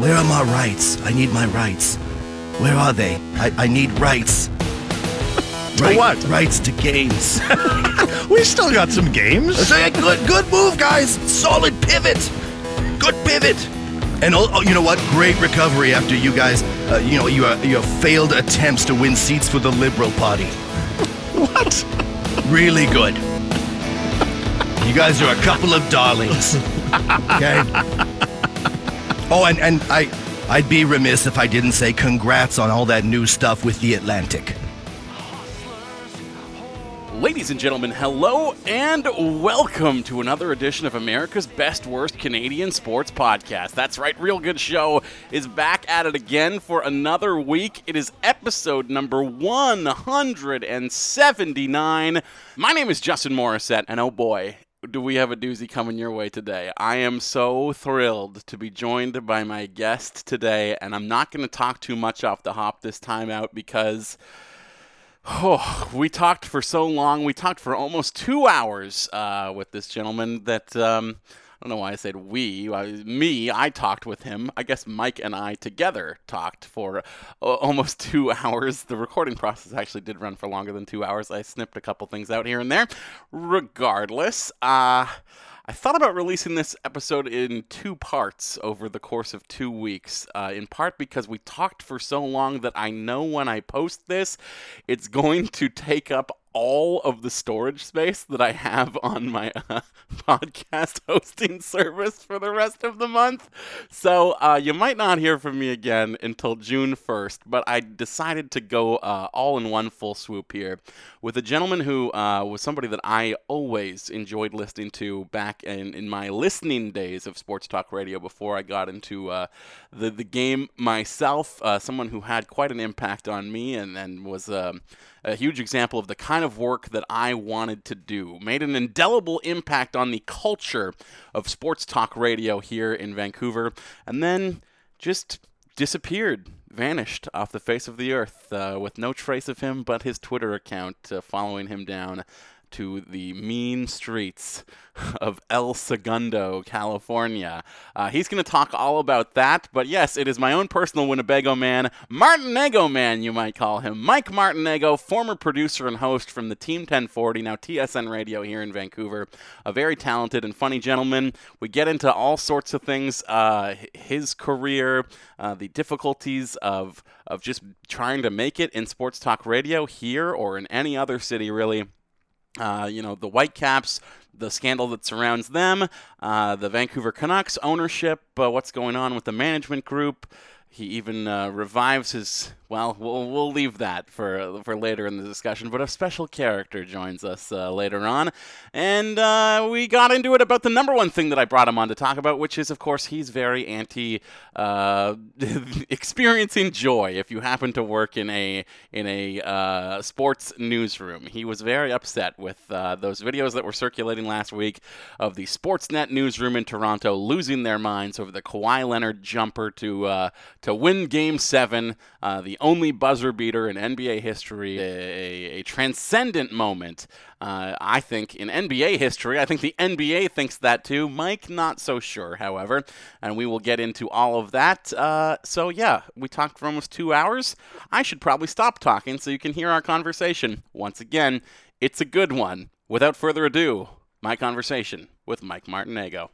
Where are my rights? I need my rights. Where are they? I, I need rights. To what? Rights to games. We still got some games. Say, good, good move, guys. Solid pivot. Good pivot. And oh, you know what? Great recovery after you guys, uh, you know, you uh, your failed attempts to win seats for the Liberal Party. What? Really good. You guys are a couple of darlings. Okay. Oh, and and I, I'd be remiss if I didn't say congrats on all that new stuff with the Atlantic. Ladies and gentlemen, hello and welcome to another edition of America's Best Worst Canadian Sports Podcast. That's right, Real Good Show is back at it again for another week. It is episode number 179. My name is Justin Morissette, and oh boy, do we have a doozy coming your way today. I am so thrilled to be joined by my guest today, and I'm not going to talk too much off the hop this time out because. Oh, we talked for so long. We talked for almost two hours uh, with this gentleman that um, don't know why I said we. I, me, I talked with him. I guess Mike and I together talked for uh, almost two hours. The recording process actually did run for longer than two hours. I snipped a couple things out here and there. Regardless, uh, I thought about releasing this episode in two parts over the course of two weeks, uh, in part because we talked for so long that I know when I post this, it's going to take up all of the storage space that I have on my uh, podcast hosting service for the rest of the month. So uh, you might not hear from me again until June 1st, but I decided to go uh, all in one full swoop here with a gentleman who uh, was somebody that I always enjoyed listening to back in, in my listening days of sports talk radio before I got into uh, the, the game myself. Uh, someone who had quite an impact on me and, and was. Um, a huge example of the kind of work that I wanted to do. Made an indelible impact on the culture of sports talk radio here in Vancouver, and then just disappeared, vanished off the face of the earth uh, with no trace of him but his Twitter account uh, following him down to the mean streets of El Segundo, California. Uh, he's going to talk all about that, but yes, it is my own personal Winnebago man, Martignago man, you might call him. Mike Martignago, former producer and host from the Team 1040, now TSN Radio here in Vancouver. A very talented and funny gentleman. We get into all sorts of things uh, his career, uh, the difficulties of, of just trying to make it in sports talk radio here or in any other city, really. Uh, you know, the Whitecaps, the scandal that surrounds them, uh, the Vancouver Canucks ownership, uh, what's going on with the management group. He even uh, revives his. Well, we'll we'll leave that for for later in the discussion. But a special character joins us uh, later on, and uh, we got into it about the number one thing that I brought him on to talk about, which is, of course, he's very anti uh, experiencing joy. If you happen to work in a in a uh, sports newsroom, he was very upset with uh, those videos that were circulating last week of the Sportsnet newsroom in Toronto losing their minds over the Kawhi Leonard jumper to to win Game Seven, uh, the only buzzer beater in NBA history, a, a, a transcendent moment. Uh, I think in NBA history, I think the NBA thinks that too. Mike, not so sure, however, and we will get into all of that. Uh, so yeah, we talked for almost two hours. I should probably stop talking so you can hear our conversation. Once again, it's a good one. Without further ado, my conversation with Mike Martignago.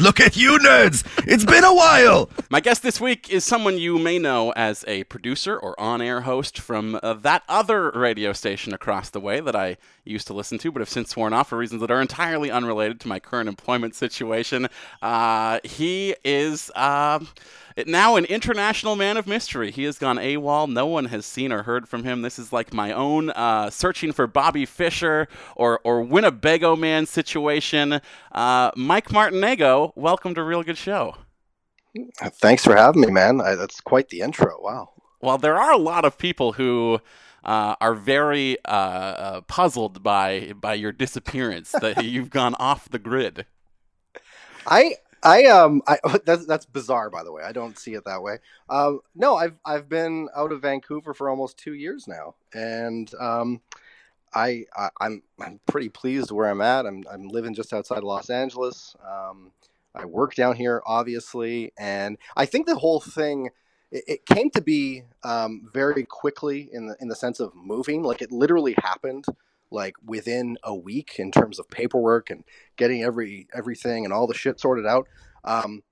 Look at you nerds! It's been a while! My guest this week is someone you may know as a producer or on air host from uh, that other radio station across the way that I used to listen to, but have since sworn off for reasons that are entirely unrelated to my current employment situation. Uh, he is. Uh, now an international man of mystery. He has gone AWOL. No one has seen or heard from him. This is like my own uh, searching for Bobby Fischer or, or Winnebago man situation. Uh, Mike Martignago, welcome to Real Good Show. Thanks for having me, man. I, that's quite the intro. Wow. Well, there are a lot of people who. Uh, are very uh, uh, puzzled by by your disappearance that you've gone off the grid. I I um I that's that's bizarre by the way. I don't see it that way. Um no, I've I've been out of Vancouver for almost 2 years now and um I, I I'm I'm pretty pleased where I'm at. I'm I'm living just outside of Los Angeles. Um, I work down here, obviously, and I think the whole thing it, it came to be um, very quickly in the in the sense of moving. Like it literally happened like within a week in terms of paperwork and getting every everything and all the shit sorted out. Um,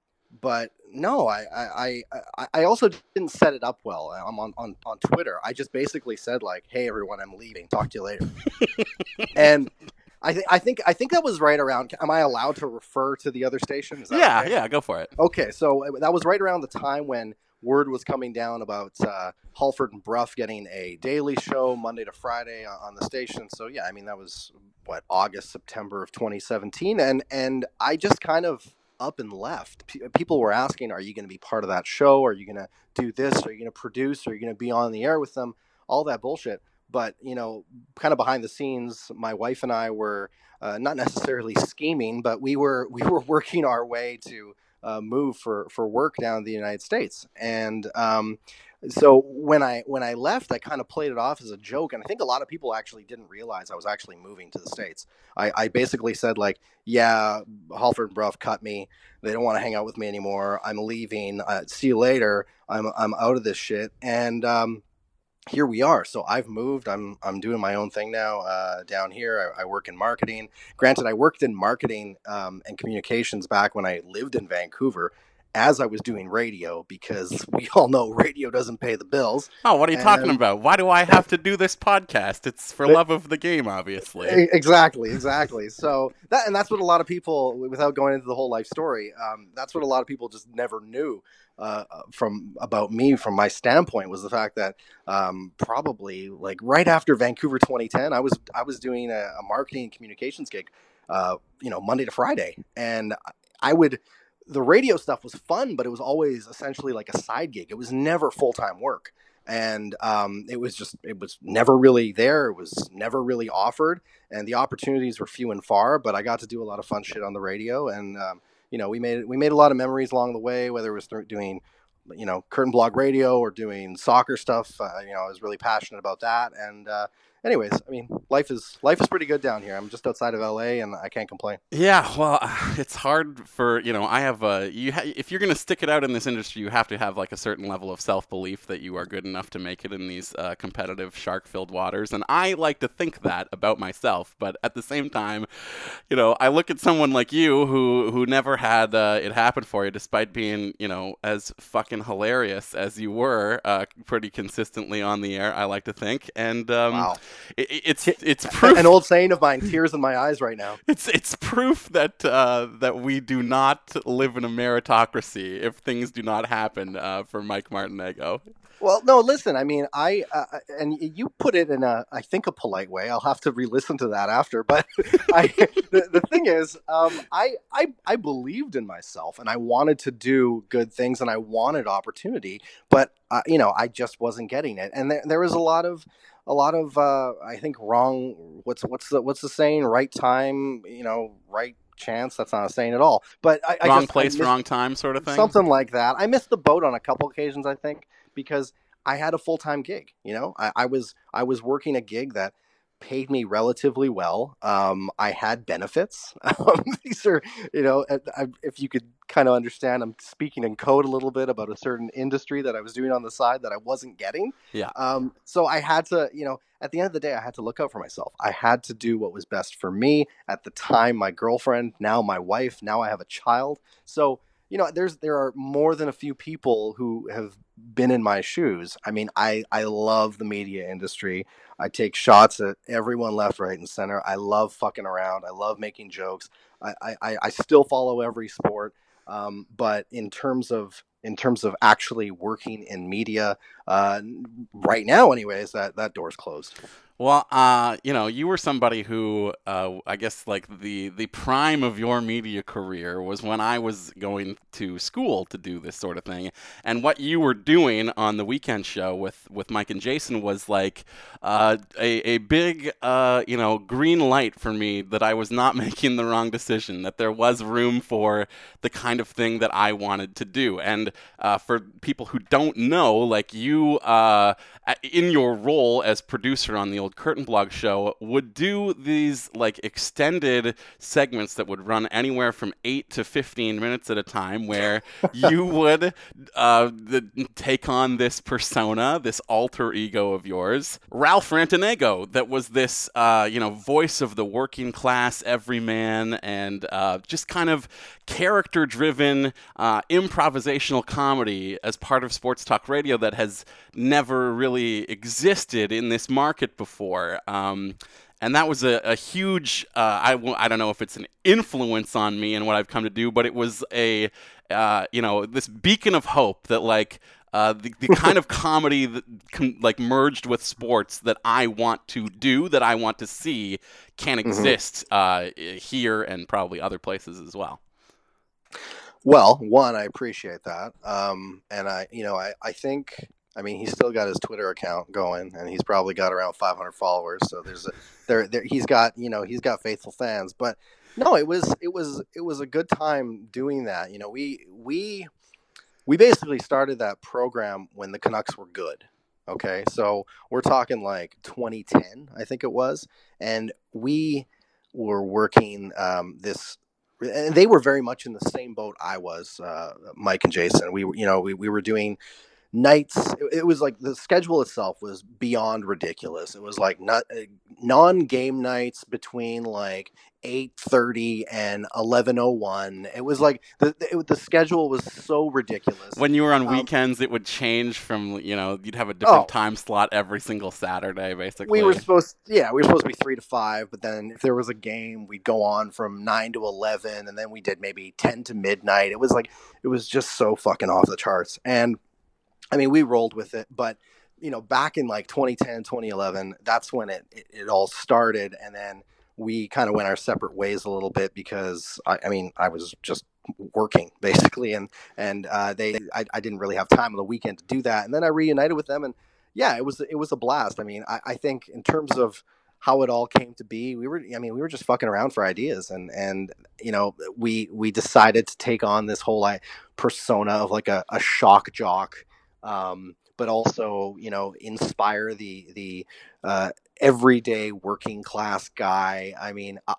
but no, I, I, I, I also didn't set it up well. I'm on, on, on Twitter. I just basically said like, "Hey everyone, I'm leaving. Talk to you later." and I think I think I think that was right around. Am I allowed to refer to the other station? yeah, okay? yeah, go for it. Okay, so uh, that was right around the time when word was coming down about uh, Halford and Brough getting a daily show Monday to Friday on the station. So yeah, I mean that was what August September of 2017, and and I just kind of up and left. P- people were asking, "Are you going to be part of that show? Are you going to do this? Are you going to produce? Are you going to be on the air with them?" All that bullshit. But you know, kind of behind the scenes, my wife and I were uh, not necessarily scheming, but we were we were working our way to uh, move for for work down in the United States, and um, so when I when I left, I kind of played it off as a joke, and I think a lot of people actually didn't realize I was actually moving to the states. I, I basically said like, "Yeah, Halford and Brough cut me. They don't want to hang out with me anymore. I'm leaving. Uh, see you later. I'm I'm out of this shit." And um, here we are. So I've moved. I'm I'm doing my own thing now uh, down here. I, I, work in marketing. Granted, I worked in marketing um, and communications back when I lived in Vancouver, as I was doing radio because we all know radio doesn't pay the bills. Oh, what are you and, talking about? Why do I have to do this podcast? It's for love of the game, obviously. Exactly, exactly. So that and that's what a lot of people, without going into the whole life story, um, that's what a lot of people just never knew uh, from about me from my standpoint was the fact that um, probably like right after Vancouver 2010, I was I was doing a, a marketing and communications gig, uh, you know, Monday to Friday, and I would the radio stuff was fun, but it was always essentially like a side gig. It was never full time work. And um, it was just, it was never really there. It was never really offered. And the opportunities were few and far, but I got to do a lot of fun shit on the radio. And, um, you know, we made, we made a lot of memories along the way, whether it was doing, you know, curtain blog radio or doing soccer stuff. Uh, you know, I was really passionate about that. And, uh, anyways, I mean, life is life is pretty good down here. I'm just outside of LA, and I can't complain. Yeah, well, it's hard for you know. I have a you ha- if you're going to stick it out in this industry, you have to have like a certain level of self belief that you are good enough to make it in these uh, competitive shark filled waters. And I like to think that about myself, but at the same time, you know, I look at someone like you who who never had uh, it happen for you, despite being you know as fucking hilarious as you were, uh, pretty consistently on the air. I like to think, and um, wow it, it's it's proof. An old saying of mine: tears in my eyes right now. It's it's proof that uh, that we do not live in a meritocracy if things do not happen uh, for Mike Martignago. Well, no, listen. I mean, I uh, uh, and you put it in a, I think, a polite way. I'll have to re-listen to that after. But I, the, the thing is, um, I, I, I believed in myself, and I wanted to do good things, and I wanted opportunity. But uh, you know, I just wasn't getting it, and there, there was a lot of a lot of uh, I think wrong. What's what's the what's the saying? Right time, you know, right chance. That's not a saying at all. But I, wrong I just, place, missed, wrong time, sort of thing. Something like that. I missed the boat on a couple occasions. I think because I had a full time gig. You know, I, I was I was working a gig that paid me relatively well. Um, I had benefits. Um, these are, you know, if you could kind of understand, I'm speaking in code a little bit about a certain industry that I was doing on the side that I wasn't getting. Yeah. Um, so I had to, you know, at the end of the day, I had to look out for myself. I had to do what was best for me at the time. My girlfriend, now my wife, now I have a child. So you know, there's there are more than a few people who have been in my shoes. I mean, I I love the media industry. I take shots at everyone left, right, and center. I love fucking around. I love making jokes. I I, I still follow every sport. Um, but in terms of in terms of actually working in media, uh, right now, anyways, that that door's closed. Well, uh, you know, you were somebody who, uh, I guess, like the the prime of your media career was when I was going to school to do this sort of thing, and what you were doing on the weekend show with with Mike and Jason was like uh, a a big, uh, you know, green light for me that I was not making the wrong decision, that there was room for the kind of thing that I wanted to do, and uh, for people who don't know, like you, uh, in your role as producer on the Curtain Blog show, would do these like extended segments that would run anywhere from eight to fifteen minutes at a time, where you would uh, the, take on this persona, this alter ego of yours, Ralph Rantignago, that was this uh, you know voice of the working class everyman, and uh, just kind of character-driven uh, improvisational comedy as part of sports talk radio that has never really existed in this market before. Um, and that was a, a huge uh, I w- I don't know if it's an influence on me and what I've come to do, but it was a uh, you know this beacon of hope that like uh, the, the kind of comedy that com- like merged with sports that I want to do, that I want to see, can mm-hmm. exist mm-hmm. here and probably other places as well. Well, one, I appreciate that, um, and I, you know, I, I think, I mean, he's still got his Twitter account going, and he's probably got around 500 followers. So there's a, there, there, he's got, you know, he's got faithful fans. But no, it was, it was, it was a good time doing that. You know, we, we, we basically started that program when the Canucks were good. Okay, so we're talking like 2010, I think it was, and we were working um, this and they were very much in the same boat I was, uh, Mike and Jason. We you know, we, we were doing nights. It, it, was like the schedule itself was beyond ridiculous. It was like not uh, non-game nights between like 8:30 and 11:01. It was like the it, the schedule was so ridiculous. When you were on um, weekends, it would change from you know you'd have a different oh, time slot every single Saturday, basically. We were supposed, yeah, we were supposed to be three to five, but then if there was a game, we'd go on from nine to 11, and then we did maybe 10 to midnight. It was like it was just so fucking off the charts, and I mean, we rolled with it, but you know, back in like 2010, 2011, that's when it, it, it all started. And then we kind of went our separate ways a little bit because I, I mean, I was just working basically. And, and, uh, they, I, I, didn't really have time on the weekend to do that. And then I reunited with them and yeah, it was, it was a blast. I mean, I, I think in terms of how it all came to be, we were, I mean, we were just fucking around for ideas and, and, you know, we, we decided to take on this whole like persona of like a, a shock jock, um, but also you know inspire the the uh, everyday working class guy. I mean, uh,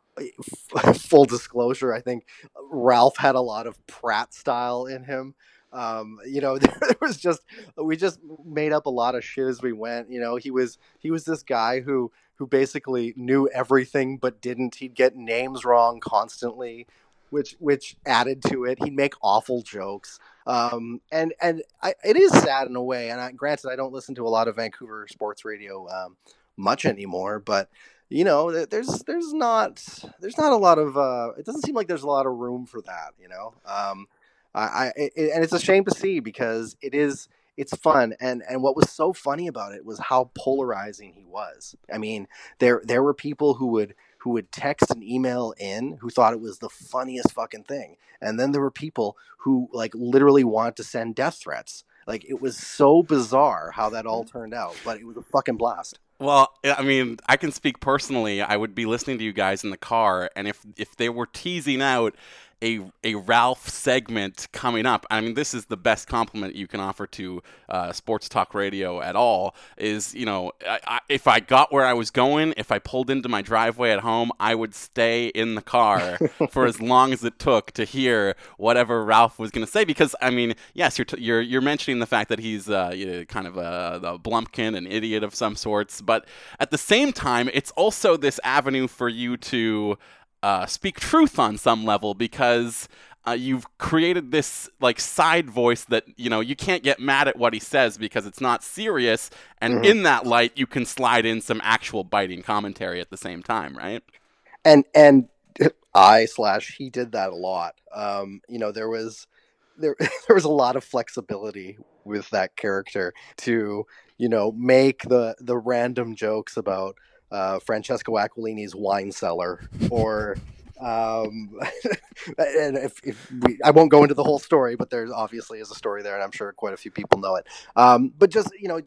full disclosure, I think Ralph had a lot of Pratt style in him. Um, you know, there, there, was just we just made up a lot of shit as we went. You know, he was he was this guy who who basically knew everything but didn't. He'd get names wrong constantly, which which added to it. He'd make awful jokes. Um, and and I, it is sad in a way. And I, granted, I don't listen to a lot of Vancouver sports radio um, much anymore, but you know, there's there's not there's not a lot of uh, it doesn't seem like there's a lot of room for that. You know, um, I, I it, and it's a shame to see because it is it's fun and and what was so funny about it was how polarizing he was. I mean, there there were people who would who would text and email in who thought it was the funniest fucking thing. And then there were people who like literally wanted to send death threats. Like it was so bizarre how that all turned out, but it was a fucking blast. Well, I mean, I can speak personally. I would be listening to you guys in the car, and if if they were teasing out a a Ralph segment coming up. I mean, this is the best compliment you can offer to uh, sports talk radio at all. Is you know, I, I, if I got where I was going, if I pulled into my driveway at home, I would stay in the car for as long as it took to hear whatever Ralph was going to say. Because I mean, yes, you're t- you're you're mentioning the fact that he's uh, you know, kind of a, a blumpkin, an idiot of some sorts, but at the same time, it's also this avenue for you to uh, speak truth on some level because uh, you've created this like side voice that you know you can't get mad at what he says because it's not serious and mm-hmm. in that light you can slide in some actual biting commentary at the same time right and and i slash he did that a lot um you know there was there there was a lot of flexibility with that character to you know make the the random jokes about uh, Francesco Aquilini's wine cellar, or um, and if, if we, I won't go into the whole story, but there obviously is a story there, and I'm sure quite a few people know it. Um, but just you know,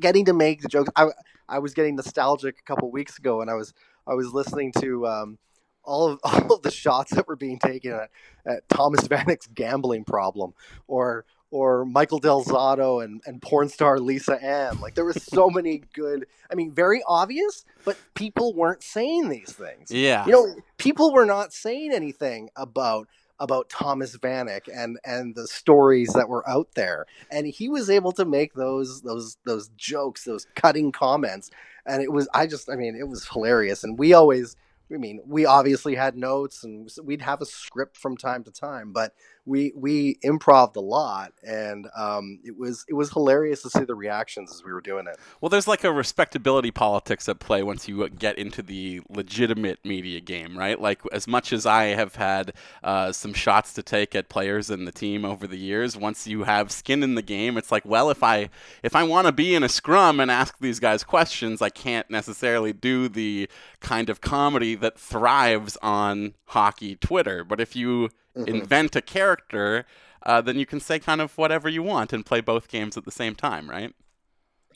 getting to make the jokes, I I was getting nostalgic a couple weeks ago, and I was I was listening to. Um, all of all of the shots that were being taken at, at Thomas Vanek's gambling problem, or or Michael Del Zotto and, and porn star Lisa Ann. Like there were so many good. I mean, very obvious, but people weren't saying these things. Yeah. You know, people were not saying anything about about Thomas Vanek and and the stories that were out there, and he was able to make those those those jokes, those cutting comments, and it was I just I mean it was hilarious, and we always. I mean, we obviously had notes and we'd have a script from time to time, but we we improved a lot, and um, it was it was hilarious to see the reactions as we were doing it. Well, there's like a respectability politics at play once you get into the legitimate media game, right? Like as much as I have had uh, some shots to take at players and the team over the years, once you have skin in the game, it's like, well, if I if I want to be in a scrum and ask these guys questions, I can't necessarily do the kind of comedy that thrives on hockey Twitter. But if you mm-hmm. invent a character, uh, then you can say kind of whatever you want and play both games at the same time, right?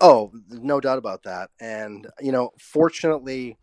Oh, no doubt about that. And, you know, fortunately,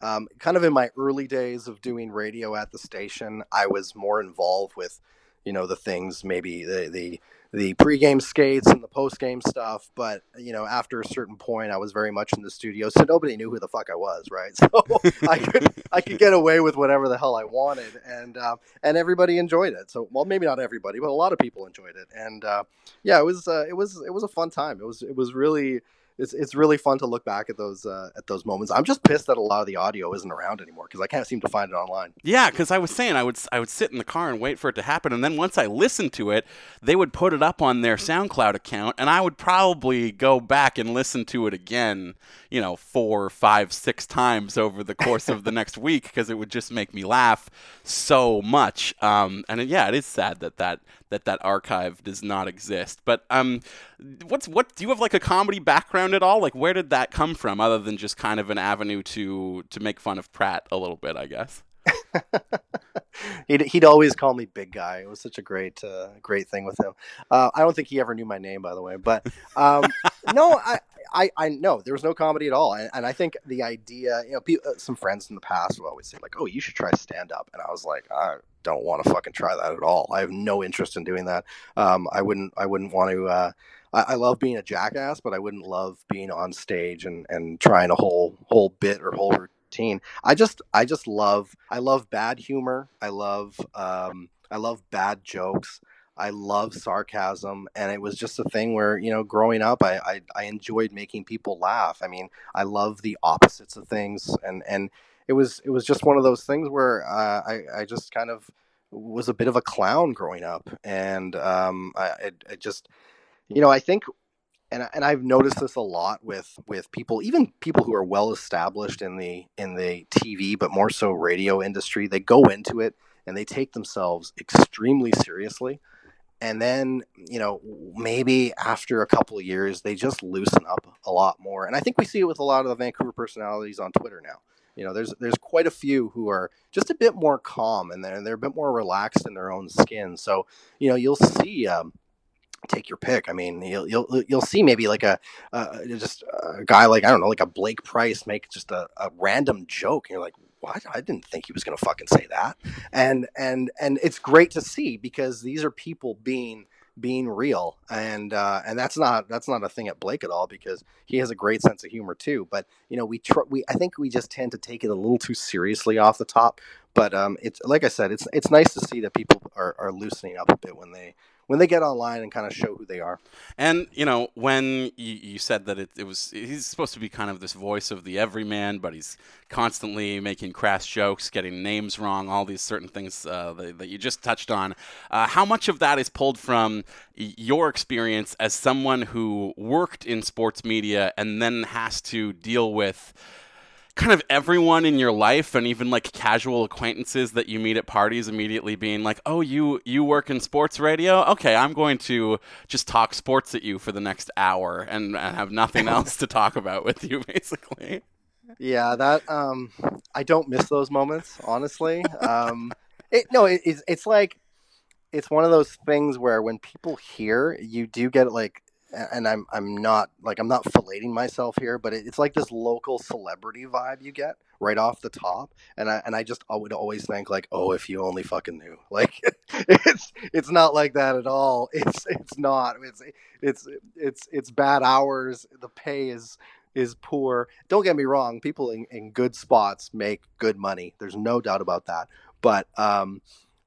um, kind of in my early days of doing radio at the station, I was more involved with, you know, the things maybe the, the the pregame skates and the postgame stuff. But you know, after a certain point, I was very much in the studio, so nobody knew who the fuck I was, right? So I could I could get away with whatever the hell I wanted, and uh, and everybody enjoyed it. So well, maybe not everybody, but a lot of people enjoyed it, and uh, yeah, it was uh, it was it was a fun time. It was it was really it's it's really fun to look back at those uh, at those moments. I'm just pissed that a lot of the audio isn't around anymore because I can't seem to find it online. Yeah, because I was saying I would I would sit in the car and wait for it to happen, and then once I listened to it, they would put it up on their SoundCloud account, and I would probably go back and listen to it again, you know, four, five, six times over the course of the next week because it would just make me laugh so much. Um, and yeah, it is sad that that that that archive does not exist. But um, what's what? Do you have like a comedy background at all? Like, where did that come from, other than just kind of an avenue to to make fun of Pratt a little bit? I guess. he'd he'd always call me big guy. It was such a great uh, great thing with him. Uh, I don't think he ever knew my name, by the way. But um, no, I, I I know there was no comedy at all, and, and I think the idea, you know, people, uh, some friends in the past would always say like, "Oh, you should try stand up," and I was like, I don't want to fucking try that at all. I have no interest in doing that. Um, I wouldn't I wouldn't want to. Uh, I, I love being a jackass, but I wouldn't love being on stage and and trying a whole whole bit or whole routine. I just I just love I love bad humor. I love um, I love bad jokes. I love sarcasm, and it was just a thing where you know, growing up, I, I, I enjoyed making people laugh. I mean, I love the opposites of things, and and it was it was just one of those things where uh, I I just kind of was a bit of a clown growing up, and um, I, I, I just you know I think and and I've noticed this a lot with with people, even people who are well established in the in the TV, but more so radio industry. They go into it and they take themselves extremely seriously, and then you know maybe after a couple of years they just loosen up a lot more. And I think we see it with a lot of the Vancouver personalities on Twitter now. You know, there's there's quite a few who are just a bit more calm and they're they're a bit more relaxed in their own skin. So you know, you'll see. Um, take your pick. I mean, you'll you'll you'll see maybe like a uh, just a guy like I don't know, like a Blake Price make just a, a random joke, and you're like, what? I didn't think he was going to fucking say that. And and and it's great to see because these are people being being real and uh, and that's not that's not a thing at Blake at all because he has a great sense of humor too but you know we tr- we I think we just tend to take it a little too seriously off the top but um, it's like I said it's it's nice to see that people are, are loosening up a bit when they when they get online and kind of show who they are. And you know, when you, you said that it, it, was he's supposed to be kind of this voice of the everyman, but he's constantly making crass jokes, getting names wrong, all these certain things uh, that, that, you just touched on. Uh, how much of that is pulled from your experience as someone who worked in sports media and then has to deal with kind of everyone in your life and even like casual acquaintances that you meet at parties immediately being like oh you you work in sports radio? Okay i'm going to just talk sports at you for the next hour and, and have nothing else to talk about with you basically. Yeah that um i don't miss those moments honestly. Um it, no it, it's, it's like it's one of those things where when people hear you do get like and I'm I'm not like I'm not filleting myself here, but it's like this local celebrity vibe you get, right off the top, and I and I just I would always think like, oh, if you only fucking knew. Like, it's it's not like that at all. It's it's not. It's it's it's it's bad hours. The pay is is poor. Don't get me wrong. People in, in good spots make good money. There's no doubt about that. But um,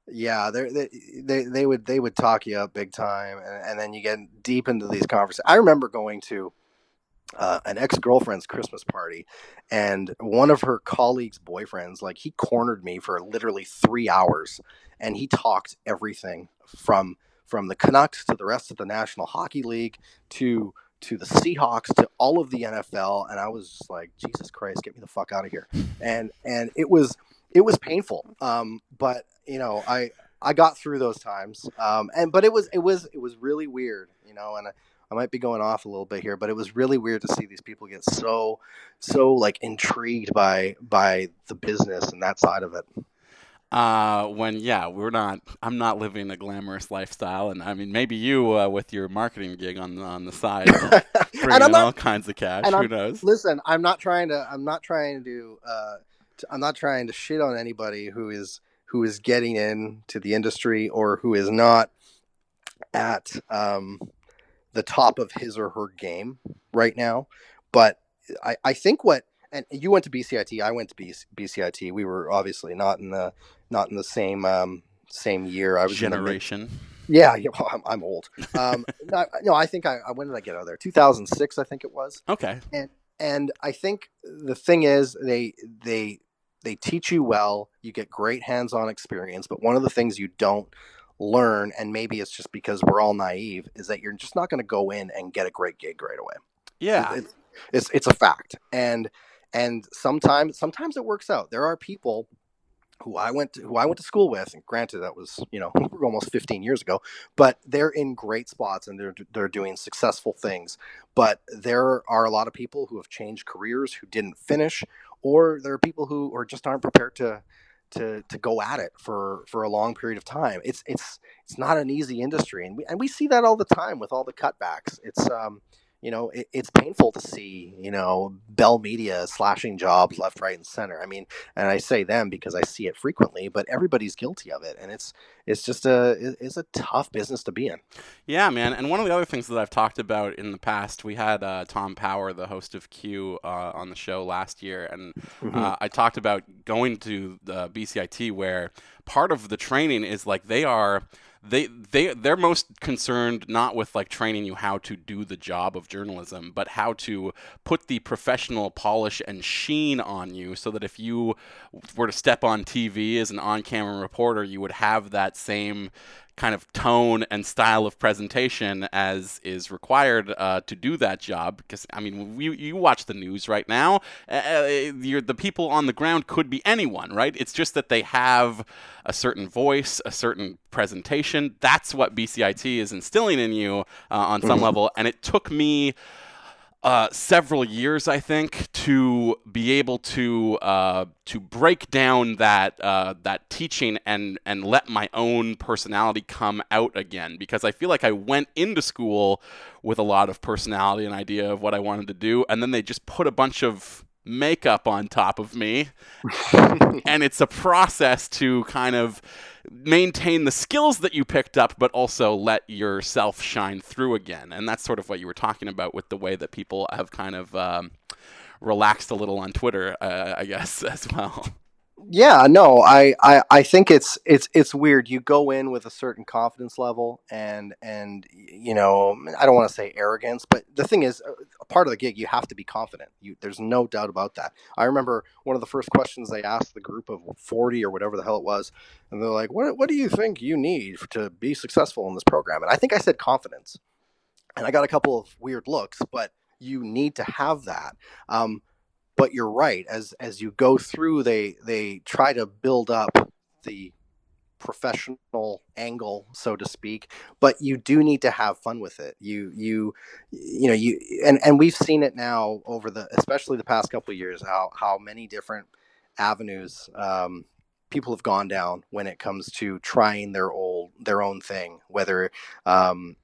yeah, they they they would they would talk you up big time, and, and then you get deep into these conversations. I remember going to uh, an ex girlfriend's Christmas party, and one of her colleagues' boyfriends, like he cornered me for literally three hours, and he talked everything from from the Canucks to the rest of the National Hockey League to to the Seahawks to all of the NFL, and I was just like, Jesus Christ, get me the fuck out of here, and and it was it was painful, um, but you know I I got through those times, um, and but it was it was it was really weird, you know, and. I, I might be going off a little bit here, but it was really weird to see these people get so, so like intrigued by by the business and that side of it. Uh, when yeah, we're not. I'm not living a glamorous lifestyle, and I mean maybe you uh, with your marketing gig on on the side, bringing in not, all kinds of cash. Who I'm, knows? Listen, I'm not trying to. I'm not trying to. Do uh, I'm not trying to shit on anybody who is who is getting into the industry or who is not at um, the top of his or her game right now. But I, I think what and you went to BCIT, I went to BCIT. We were obviously not in the not in the same um, same year. I was generation. yeah, yeah well, I'm, I'm, old. Um, no, no, I think I, when did I get out of there? 2006, I think it was. Okay. And and I think the thing is they they they teach you well. You get great hands-on experience, but one of the things you don't learn, and maybe it's just because we're all naive, is that you're just not going to go in and get a great gig right away. Yeah, it's, it's it's a fact, and and sometimes sometimes it works out. There are people who I went to, who I went to school with, and granted that was you know almost 15 years ago, but they're in great spots and they're they're doing successful things. But there are a lot of people who have changed careers who didn't finish, or there are people who or just aren't prepared to to to go at it for for a long period of time. It's it's it's not an easy industry, and we and we see that all the time with all the cutbacks. It's um you know, it, it's painful to see, you know, Bell Media slashing jobs left, right, and center. I mean, and I say them because I see it frequently, but everybody's guilty of it, and it's it's just a it's a tough business to be in. Yeah, man. And one of the other things that I've talked about in the past, we had uh, Tom Power, the host of Q, uh, on the show last year, and mm-hmm. uh, I talked about going to the BCIT where part of the training is like they are they they they're most concerned not with like training you how to do the job of journalism, but how to put the professional polish and sheen on you, so that if you were to step on TV as an on-camera reporter, you would have that same kind of tone and style of presentation as is required uh, to do that job. Because I mean, you, you watch the news right now. Uh, uh the people on the ground could be anyone, right? It's just that they have a certain voice, a certain presentation. That's what BCIT is instilling in you uh, on some mm-hmm. level. And it took me uh, several years, I think, to be able to uh, to break down that uh, that teaching and and let my own personality come out again. Because I feel like I went into school with a lot of personality and idea of what I wanted to do, and then they just put a bunch of makeup on top of me, and it's a process to kind of maintain the skills that you picked up, but also let yourself shine through again. And that's sort of what you were talking about with the way that people have kind of um, relaxed a little on Twitter, uh, I guess, as well. Yeah, no, I, I, I think it's it's it's weird. You go in with a certain confidence level, and and you know, I don't want to say arrogance, but the thing is, uh, a part of the gig, you have to be confident. You, there's no doubt about that. I remember one of the first questions they asked the group of forty or whatever the hell it was, and they're like, "What what do you think you need to be successful in this program?" And I think I said confidence, and I got a couple of weird looks, but you need to have that. Um, but you're right as as you go through they they try to build up the professional angle so to speak but you do need to have fun with it. You you you know you and and we've seen it now over the especially the past couple of years how how many different avenues um, people have gone down when it comes to trying their old their own thing whether um,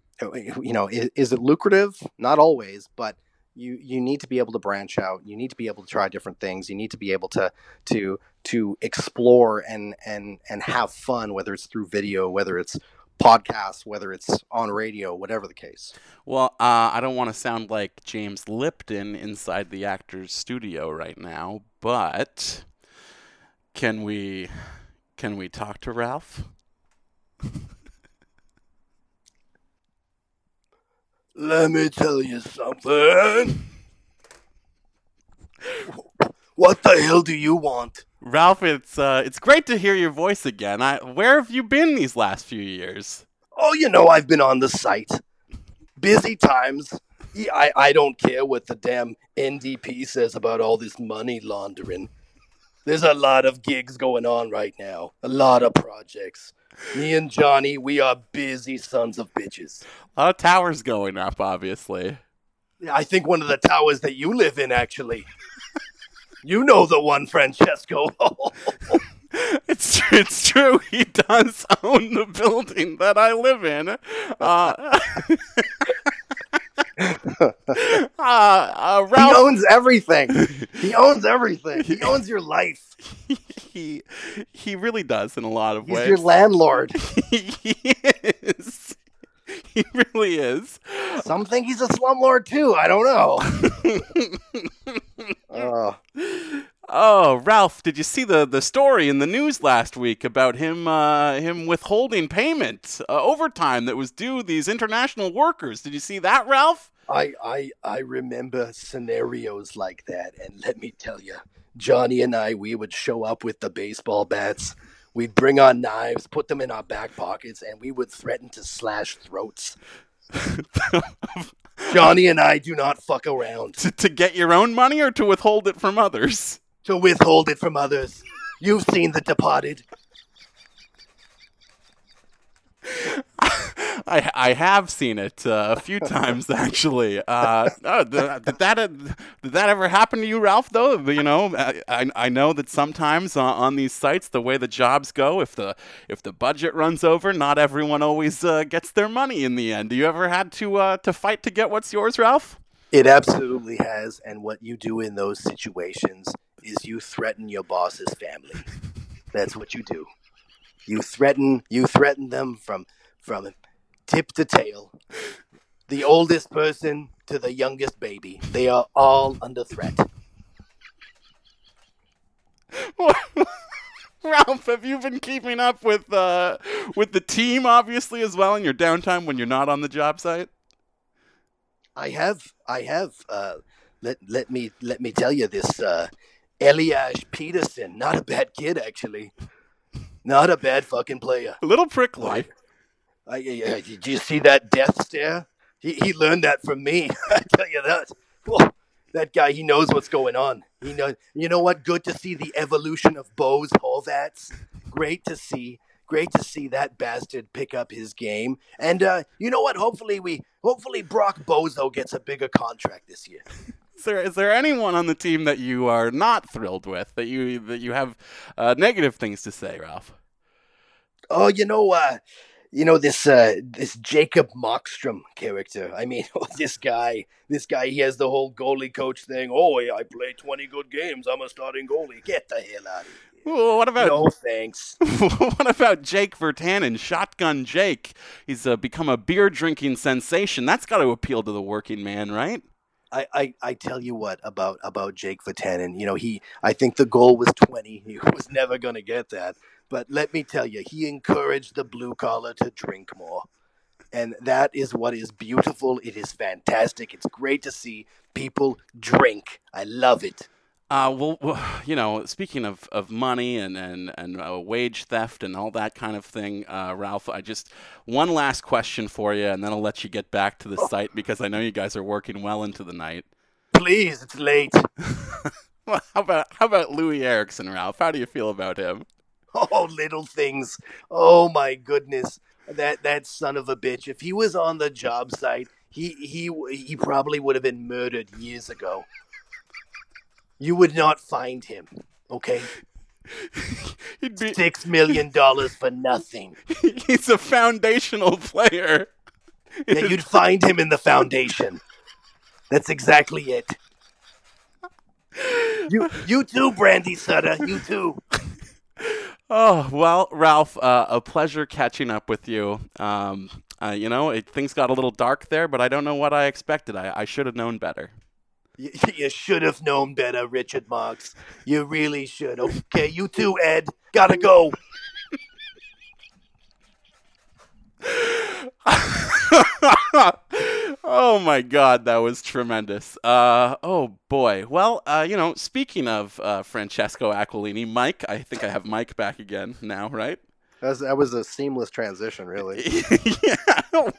you know is, is it lucrative? Not always but you you need to be able to branch out. You need to be able to try different things. You need to be able to to to explore and and and have fun whether it's through video whether it's podcasts whether it's on radio whatever the case. Well, uh, I don't want to sound like James Lipton inside the actor's studio right now, but can we can we talk to Ralph? Let me tell you something. What the hell do you want? Ralph, it's uh, it's great to hear your voice again. I, where have you been these last few years? Oh, you know, I've been on the site. Busy times. Yeah, I, I don't care what the damn NDP says about all this money laundering. There's a lot of gigs going on right now, a lot of projects. Me and Johnny, we are busy sons of bitches. A lot of towers going up, obviously. I think one of the towers that you live in, actually. You know the one, Francesco. It's tr- it's true. He does own the building that I live in. Uh, uh, uh, he Ralph, owns everything he owns everything he owns your life he really does in a lot of ways. he's ways. your landlord he is. He really is. some think he's a slumlord too i don't know uh, Oh, Ralph, did you see the, the story in the news last week about him uh, him withholding payment uh, overtime that was due these international workers? Did you see that, Ralph? I, I I remember scenarios like that, and let me tell you, Johnny and I, we would show up with the baseball bats. We'd bring our knives, put them in our back pockets, and we would threaten to slash throats. Johnny and I do not fuck around to, to get your own money or to withhold it from others? to withhold it from others. You've seen The Departed. I I have seen it uh, a few times actually. Uh, oh, did, did that did that ever happen to you, Ralph? Though you know, I I know that sometimes uh, on these sites, the way the jobs go, if the if the budget runs over, not everyone always uh, gets their money in the end. Do you ever had to uh, to fight to get what's yours, Ralph? It absolutely has, and what you do in those situations is you threaten your boss's family. That's what you do. You threaten you threaten them from from tip to tail. The oldest person to the youngest baby. They are all under threat. Ralph, have you been keeping up with uh, with the team, obviously, as well in your downtime when you're not on the job site? I have I have uh let let me let me tell you this uh Elias Pettersson, not a bad kid actually. Not a bad fucking player. A little prickly. I, I, I- did you see that death stare? He, he learned that from me. I tell you that. Whoa, that guy, he knows what's going on. He knows. You know what? Good to see the evolution of Bose Horvats. Great to see. Great to see that bastard pick up his game. And uh, you know what? Hopefully we, hopefully Brock Bozo gets a bigger contract this year. Is there is there anyone on the team that you are not thrilled with that you that you have uh, negative things to say, Ralph? Oh, you know, uh, you know this uh, this Jacob Mockstrom character. I mean, this guy, this guy, he has the whole goalie coach thing. Oh, yeah, I play twenty good games. I'm a starting goalie. Get the hell out of here. Well, what about No thanks. what about Jake Virtanen, Shotgun Jake? He's uh, become a beer drinking sensation. That's got to appeal to the working man, right? I, I, I tell you what about about Jake Vatanen. You know, he I think the goal was twenty. He was never going to get that. But let me tell you, he encouraged the blue collar to drink more. And that is what is beautiful. It is fantastic. It's great to see people drink. I love it. Uh, well, well, you know, speaking of, of money and and and uh, wage theft and all that kind of thing, uh, Ralph, I just one last question for you, and then I'll let you get back to the site because I know you guys are working well into the night. Please, it's late. Well, how about how about Loui Eriksson, Ralph? How do you feel about him? Oh, little things. Oh my goodness. That that son of a bitch. If he was on the job site, he he he probably would have been murdered years ago. You would not find him. Okay? He'd be, Six million dollars for nothing. he's a foundational player. Yeah, you'd find him in the foundation. That's exactly it. You, you too, Brandy Sutter. You too. Oh well, Ralph, uh, a pleasure catching up with you. Um, uh, you know, it, things got a little dark there, but I don't know what I expected. I, I should have known better. You, you should have known better, Richard Marx. You really should. Okay, you too, Ed. Gotta go. oh my god, that was tremendous. Uh, oh boy. Well, uh, you know, speaking of uh, Francesco Aquilini, Mike, I think I have Mike back again now, right? That was, that was a seamless transition, really. yeah.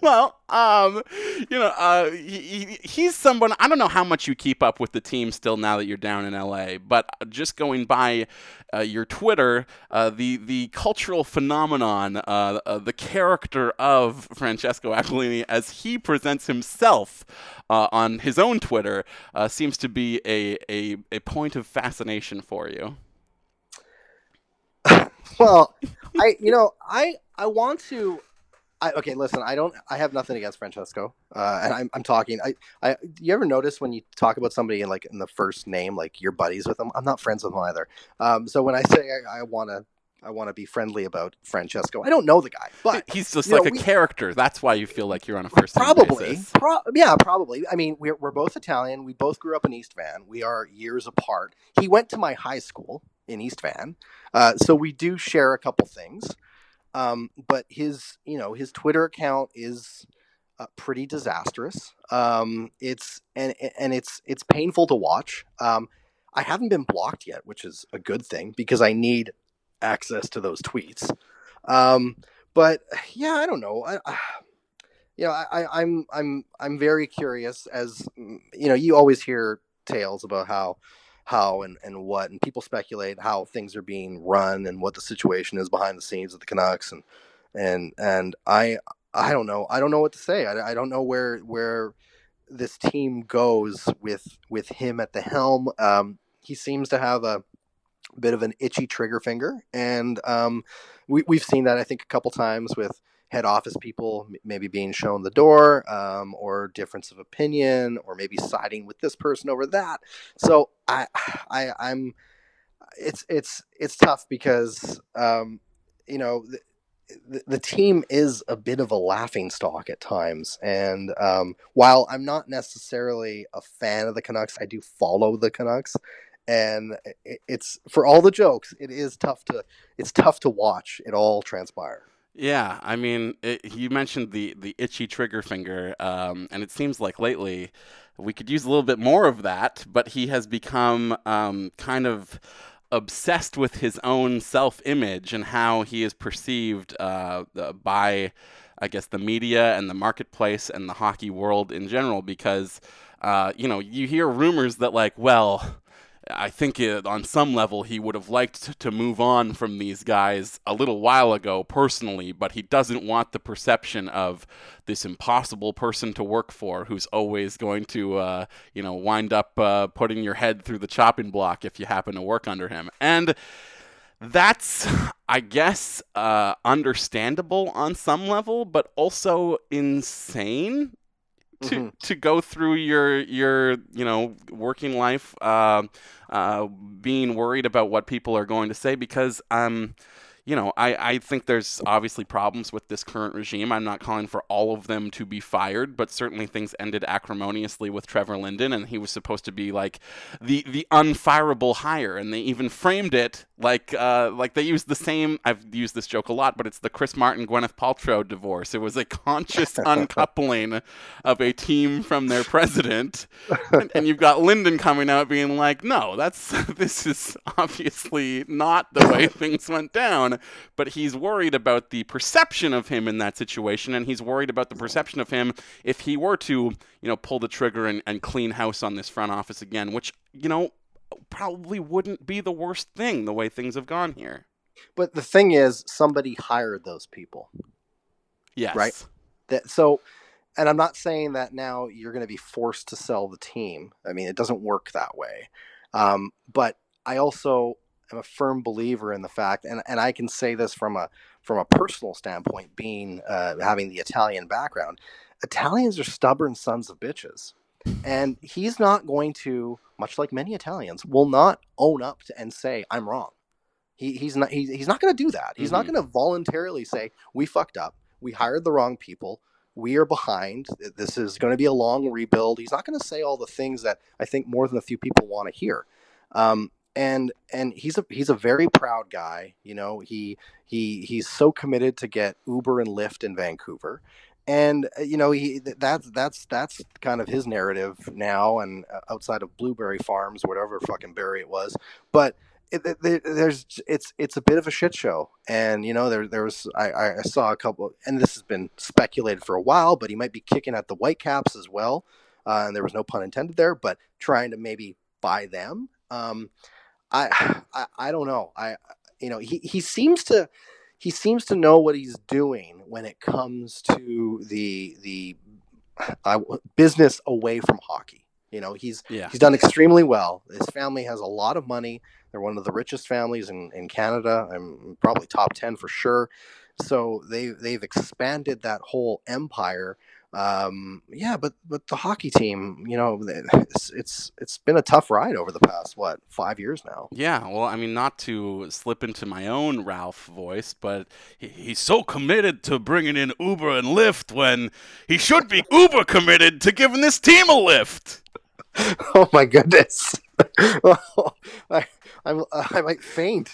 Well, um, you know, uh, he, he's someone. I don't know how much you keep up with the team still now that you're down in LA, but just going by uh, your Twitter, uh, the the cultural phenomenon, uh, uh, the character of Francesco Aquilini as he presents himself uh, on his own Twitter seems to be a, a a point of fascination for you. well, I you know I I want to. I, okay, listen. I don't. I have nothing against Francesco, uh, and I'm, I'm talking. I, I. You ever notice when you talk about somebody in like in the first name, like you're buddies with them? I'm not friends with them either. Um, so when I say I, I want to I want to be friendly about Francesco. I don't know the guy, but he's just like know, a we, character. That's why you feel like you're on a first probably. Pro- yeah, probably. I mean, we're we're both Italian. We both grew up in East Van. We are years apart. He went to my high school in East Van, uh, so we do share a couple things. Um, but his, you know, his Twitter account is uh, pretty disastrous. Um, it's and and it's it's painful to watch. Um, I haven't been blocked yet, which is a good thing because I need access to those tweets. Um, but yeah, I don't know. I, I you know, I, I'm I'm I'm very curious as you know. You always hear tales about how how and, and what and people speculate how things are being run and what the situation is behind the scenes of the Canucks and and and I I don't know I don't know what to say I, I don't know where where this team goes with with him at the helm um, he seems to have a bit of an itchy trigger finger and um, we, we've seen that I think a couple times with head office people maybe being shown the door um, or difference of opinion or maybe siding with this person over that. So i i i'm it's it's it's tough because um, you know the, the, team is a bit of a laughing stock at times. And um, while i'm not necessarily a fan of the canucks i do follow the canucks. And it's for all the jokes it is tough to it's tough to watch it all transpire yeah, I mean, it, you mentioned the the itchy trigger finger, um, and it seems like lately we could use a little bit more of that. But he has become um, kind of obsessed with his own self image and how he is perceived uh, by, I guess, the media and the marketplace and the hockey world in general. Because, uh, you know, you hear rumors that, like, well, I think it, on some level he would have liked to move on from these guys a little while ago personally, but he doesn't want the perception of this impossible person to work for who's always going to, uh, you know, wind up uh, putting your head through the chopping block if you happen to work under him. And that's, I guess, uh, understandable on some level, but also insane to mm-hmm. to go through your your you know working life uh, uh, being worried about what people are going to say because um you know, I, I think there's obviously problems with this current regime. I'm not calling for all of them to be fired, but certainly things ended acrimoniously with Trevor Linden, and he was supposed to be like the the unfireable hire, and they even framed it like uh, like they used the same. I've used this joke a lot, but it's the Chris Martin Gwyneth Paltrow divorce. It was a conscious uncoupling of a team from their president, and, and you've got Linden coming out being like, "No, that's this is obviously not the way things went down." But he's worried about the perception of him in that situation, and he's worried about the perception of him if he were to, you know, pull the trigger and, and clean house on this front office again, which, you know, probably wouldn't be the worst thing the way things have gone here. But the thing is, somebody hired those people. Yes. Right? That so and I'm not saying that now you're going to be forced to sell the team. I mean, it doesn't work that way. Um, but I also am a firm believer in the fact, and, and I can say this from a from a personal standpoint, being uh, having the Italian background, Italians are stubborn sons of bitches. and he's not going to, much like many Italians, will not own up to, and say I'm wrong. He, he's not he, he's not going to do that. He's not Mhm. going to voluntarily say we fucked up. We hired the wrong people. We are behind. This is going to be a long rebuild. He's not going to say all the things that I think more than a few people want to hear. Um, and and he's a he's a very proud guy. You know, he he he's so committed to get Uber and Lyft in Vancouver, and uh, you know he that's that's that's kind of his narrative now. And uh, outside of Blueberry Farms, whatever fucking berry it was, but it, it- there's it's it's a bit of a shit show, and you know there there was I, I saw a couple, and this has been speculated for a while, but he might be kicking at the Whitecaps as well, uh, and there was no pun intended there, but trying to maybe buy them. Um, I, I I don't know. I you know he he seems to he seems to know what he's doing when it comes to the the uh, business away from hockey. You know he's Yeah. he's done extremely well. His family has a lot of money. They're one of the richest families in, in Canada. I'm probably top ten for sure. So they they've expanded that whole empire. Um, yeah, but but the hockey team, you know, it's it's it's been a tough ride over the past what five years now. Yeah, well, I mean, not to slip into my own Ralph voice, but he, he's so committed to bringing in Uber and Lyft when he should be Uber committed to giving this team a lift. Oh my goodness! I I'm, I might faint.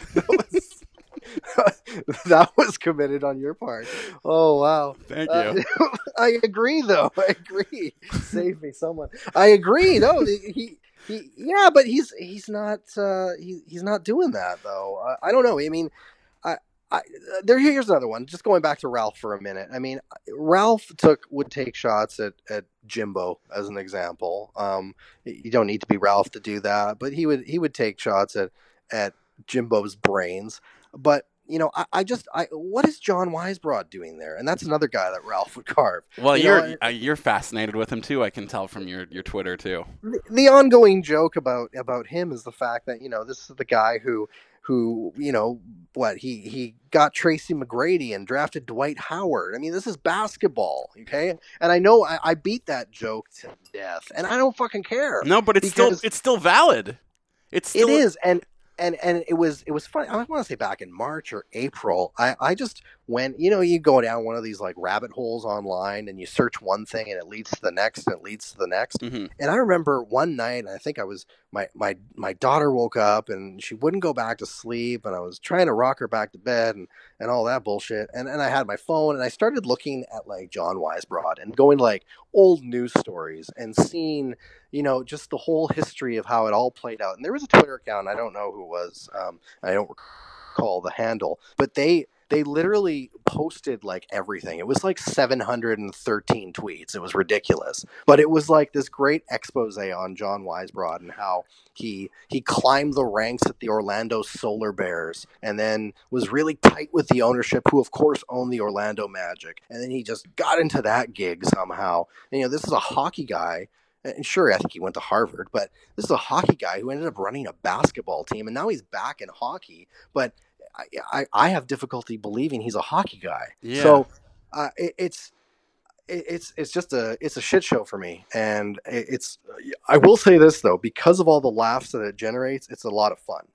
that was committed on your part. Oh wow! Thank Uh, you. I agree, though. I agree. Save me, someone. I agree. No, he, he, yeah, but he's he's not uh, he, he's not doing that though. I, I don't know. I mean, I, I there. Here's another one. Just going back to Ralph for a minute. I mean, Ralph took would take shots at at Jimbo as an example. Um, you don't need to be Ralph to do that, but he would he would take shots at at Jimbo's brains. But you know, I, I just I what is John Weisbrod doing there? And that's another guy that Ralph would carve. Well, you are uh, you're fascinated with him too. I can tell from your, your Twitter too. the, the ongoing joke about about him is the fact that you know this is the guy who who you know what he he got Tracy McGrady and drafted Dwight Howard. I mean, this is basketball, okay? And I know I, I beat that joke to death, and I don't fucking care. No, but it's still it's still valid. It's still it is, and and and it was it was funny. I want to say back in March or April. I I just went. You know, you go down one of these like rabbit holes online, and you search one thing, and it leads to the next, and it leads to the next. hmm And I remember one night, I think I was my my my daughter woke up and she wouldn't go back to sleep, and I was trying to rock her back to bed and and all that bullshit. And and I had my phone and I started looking at like John Weisbrod and going like old news stories and seeing you know just the whole history of how it all played out. And there was a Twitter account I don't know who it was, um, I don't recall the handle, but they they literally posted like everything. It was like 713 tweets. It was ridiculous. But it was like this great expose on John Weisbrod and how he he climbed the ranks at the Orlando Solar Bears and then was really tight with the ownership who of course owned the Orlando Magic. And then he just got into that gig somehow. And, you know, this is a hockey guy and sure, I think he went to Harvard, but this is a hockey guy who ended up running a basketball team, and now he's back in hockey. But I, I, I have difficulty believing he's a hockey guy. Yeah. So uh, it, it's it, it's it's just a it's a shit show for me, and it, it's I will say this though, because of all the laughs that it generates, it's a lot of fun,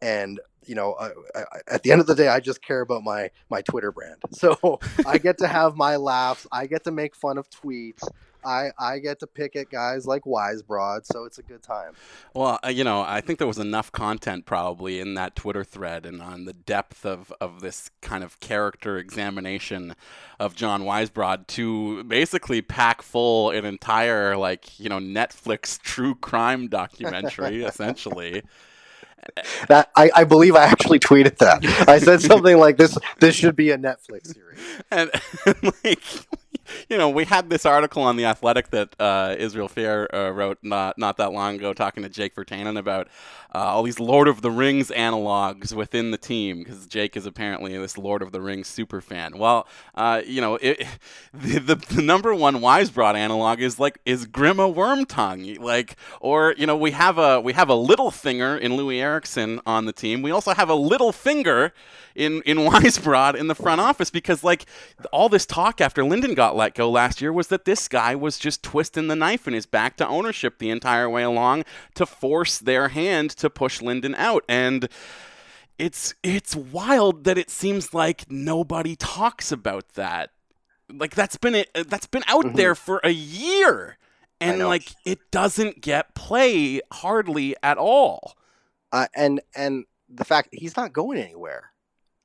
and you know, I, I, at the end of the day, I just care about my my Twitter brand. So I get to have my laughs. I get to make fun of tweets. I, I get to pick at guys like Weisbrod, so it's a good time. Well, uh, you know, I think there was enough content probably in that Twitter thread and on the depth of, of this kind of character examination of John Weisbrod to basically pack full an entire, like, you know, Netflix true crime documentary, essentially. That I, I believe I actually tweeted that. I said something like this. This should be a Netflix series. and, and like you know we had this article on the athletic that uh, Israel Fehr uh, wrote not not that long ago talking to Jake Virtanen about uh, all these lord of the rings analogs within the team because jake is apparently this lord of the rings super fan. Well uh, you know it, the, the, the number one Weisbrod analog is like is grima wormtongue. Like or you know we have a we have a little finger in Loui Eriksson on the team. We also have a little finger in in Weisbrod in the front office because like all this talk after Linden got let go last year was that this guy was just twisting the knife in his back to ownership the entire way along to force their hand to push Linden out. And it's it's wild that it seems like nobody talks about that. Like that's been it that's been out mm-hmm. there for a year and like it doesn't get play hardly at all. Uh, and and the fact he's not going anywhere.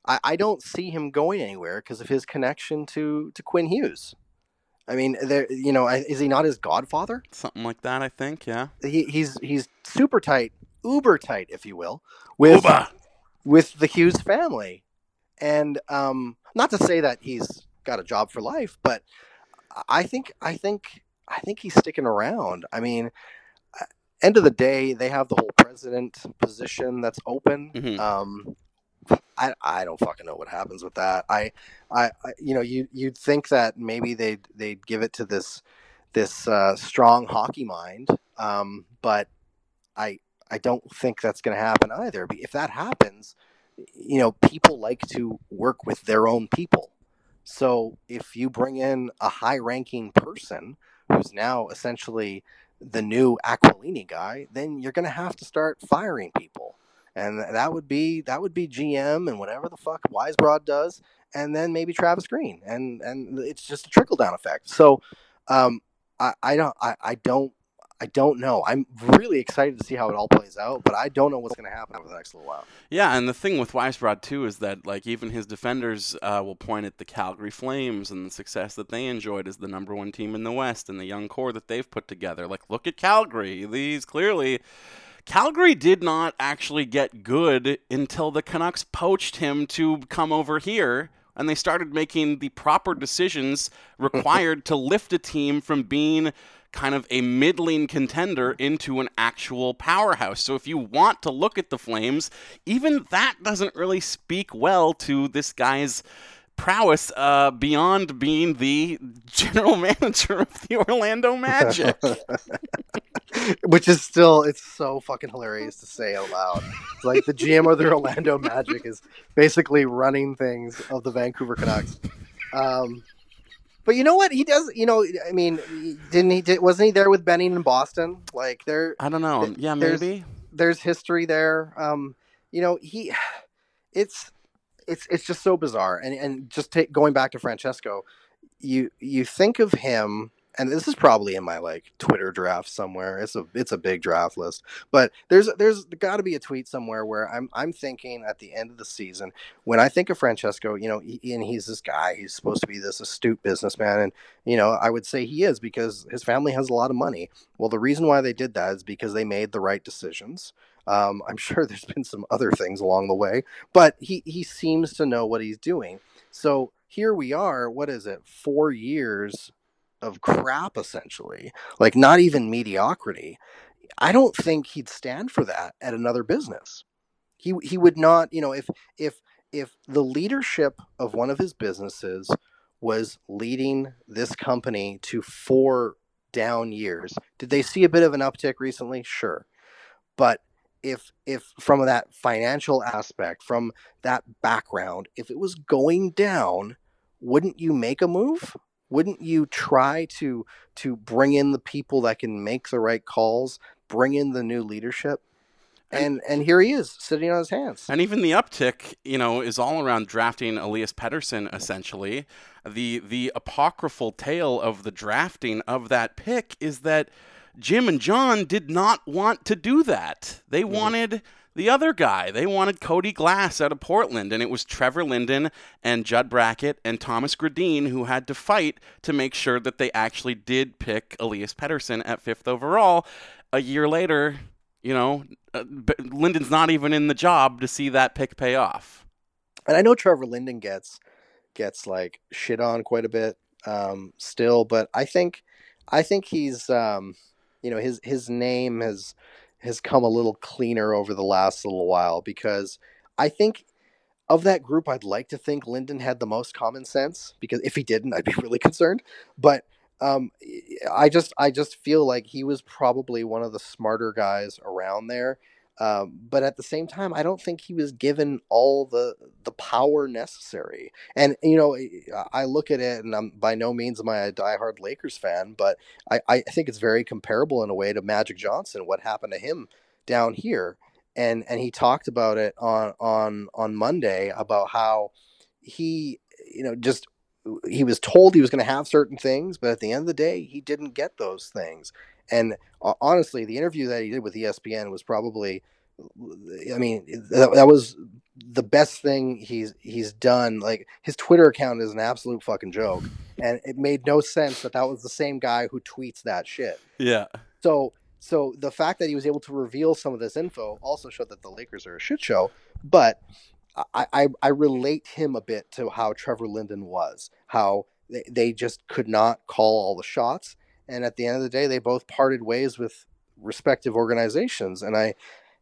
I, I don't see him going anywhere because of his connection to to Quinn Hughes. I mean, there you know, is he not his godfather? Something like that, I think. Yeah. He, he's he's super tight, uber tight, if you will, with Uber. with the Hughes family, and um, not to say that he's got a job for life, but I think I think I think he's sticking around. I mean, end of the day, they have the whole president position that's open. Mm-hmm. Um, I, I don't fucking know what happens with that. I, I, I, you know, you you'd think that maybe they'd they'd give it to this this uh, strong hockey mind, um, but I I don't think that's going to happen either. If that happens, you know, people like to work with their own people. So if you bring in a high ranking person who's now essentially the new Aquilini guy, then you're going to have to start firing people. And that would be that would be GM and whatever the fuck Weisbrod does, and then maybe Travis Green, and and it's just a trickle down effect. So, um, I, I don't I, I don't I don't know. I'm really excited to see how it all plays out, but I don't know what's going to happen over the next little while. Yeah, and the thing with Weisbrod too is that like even his defenders uh, will point at the Calgary Flames and the success that they enjoyed as the number one team in the West and the young core that they've put together. Like, look at Calgary; these clearly. Calgary did not actually get good until the Canucks poached him to come over here and they started making the proper decisions required to lift a team from being kind of a middling contender into an actual powerhouse. So if you want to look at the Flames, even that doesn't really speak well to this guy's prowess uh, beyond being the general manager of the Orlando Magic. Which is still, it's so fucking hilarious to say out loud. It's like the GM of the Orlando Magic is basically running things of the Vancouver Canucks. Um, but you know what? He does. You know, I mean, didn't he? Did, wasn't he there with Benning in Boston? Like there. I don't know. Yeah, there's, maybe. There's history there. Um, you know, he. It's it's it's just so bizarre. And and just take, going back to Francesco, you you think of him and this is probably in my like Twitter draft somewhere. It's a it's a big draft list, but there's there's got to be a tweet somewhere where I'm I'm thinking at the end of the season when I think of Francesco, you know, he, and he's this guy. He's supposed to be this astute businessman, and you know, I would say he is because his family has a lot of money. Well, the reason why they did that is because they made the right decisions. Um, I'm sure there's been some other things along the way, but he he seems to know what he's doing. So here we are. What is it? Four years of crap essentially like not even mediocrity i don't think he'd stand for that at another business he he would not you know if if if the leadership of one of his businesses was leading this company to four down years did they see a bit of an uptick recently sure but if if from that financial aspect from that background if it was going down wouldn't you make a move? Wouldn't you try to to bring in the people that can make the right calls bring in the new leadership? And and here he is sitting on his hands. And even the uptick you know is all around drafting elias pettersson essentially. The the apocryphal tale of the drafting of that pick is that jim and john did not want to do that they mm-hmm. wanted the other guy. They wanted Cody Glass out of Portland, and it was Trevor Linden and Judd Brackett and Thomas Gradin who had to fight to make sure that they actually did pick Elias Pettersson at fifth overall. A year later, you know, uh, Linden's not even in the job to see that pick pay off. And I know Trevor Linden gets gets like shit on quite a bit um, still, but I think I think he's um, you know his his name has has come a little cleaner over the last little while because I think of that group, I'd like to think Linden had the most common sense because if he didn't, I'd be really concerned. But um, I just I just feel like he was probably one of the smarter guys around there. Um, but at the same time, I don't think he was given all the the power necessary. And you know, I look at it, and I'm by no means am I a diehard Lakers fan, but I, I think it's very comparable in a way to Magic Johnson. What happened to him down here, and and he talked about it on on on Monday about how he, you know, just he was told he was going to have certain things, but at the end of the day, he didn't get those things. And uh, honestly, the interview that he did with ESPN was probably, I mean, that, that was the best thing he's he's done. Like his Twitter account is an absolute fucking joke, and it made no sense that that was the same guy who tweets that shit. Yeah. So so the fact that he was able to reveal some of this info also showed that the Lakers are a shit show. But I, I, I relate him a bit to how Trevor Linden was, how they, they just could not call all the shots and at the end of the day, they both parted ways with respective organizations. And I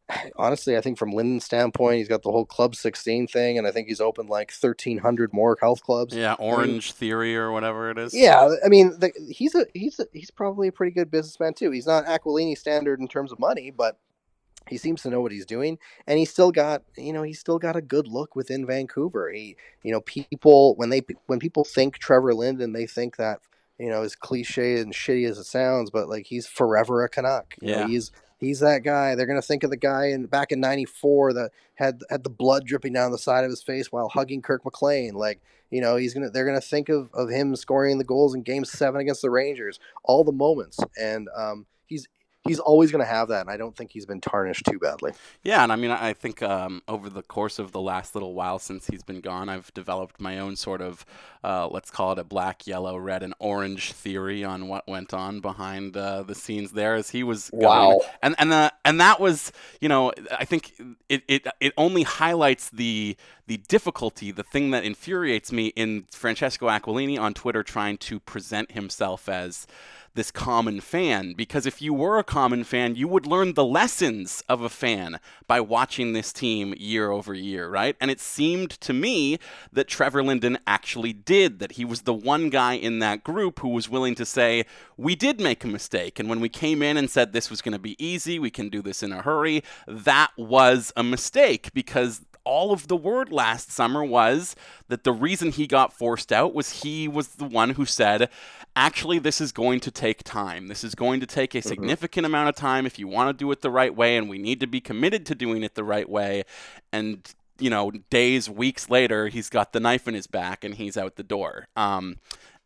honestly, I think from Linden's standpoint, he's got the whole Club 16 thing, and I think he's opened like 1,300 more health clubs. Yeah, Orange I mean, Theory or whatever it is. Yeah, I mean, the, he's a he's a, he's probably a pretty good businessman too. He's not Aquilini standard in terms of money, but he seems to know what he's doing and he's still got you know he's still got a good look within vancouver he you know people when they when people think trevor linden they think that you know, as cliche and shitty as it sounds, but like he's forever a Canuck. You yeah. Know, he's he's that guy. They're gonna think of the guy in back in '94 that had had the blood dripping down the side of his face while hugging Kirk McLean. Like you know, he's gonna they're gonna think of of him scoring the goals in Game Seven against the Rangers. All the moments, and um, he's he's always going to have that, and I don't think he's been tarnished too badly. Yeah, and I mean, I think um, over the course of the last little while since he's been gone, I've developed my own sort of, uh, let's call it a black, yellow, red, and orange theory on what went on behind uh, the scenes there as he was going. Wow. And and the, and that was, you know, I think it, it it only highlights the the difficulty, the thing that infuriates me in Francesco Aquilini on Twitter trying to present himself as this common fan because if you were a common fan, you would learn the lessons of a fan by watching this team year over year, right? And it seemed to me that Trevor Linden actually did, that he was the one guy in that group who was willing to say, we did make a mistake. And when we came in and said this was going to be easy, we can do this in a hurry, that was a mistake because all of the word last summer was that the reason he got forced out was he was the one who said, actually, this is going to take time. This is going to take a mm-hmm. significant mm-hmm. amount of time if you want to do it the right way, and we need to be committed to doing it the right way. And you know, days, weeks later, he's got the knife in his back and he's out the door. Um,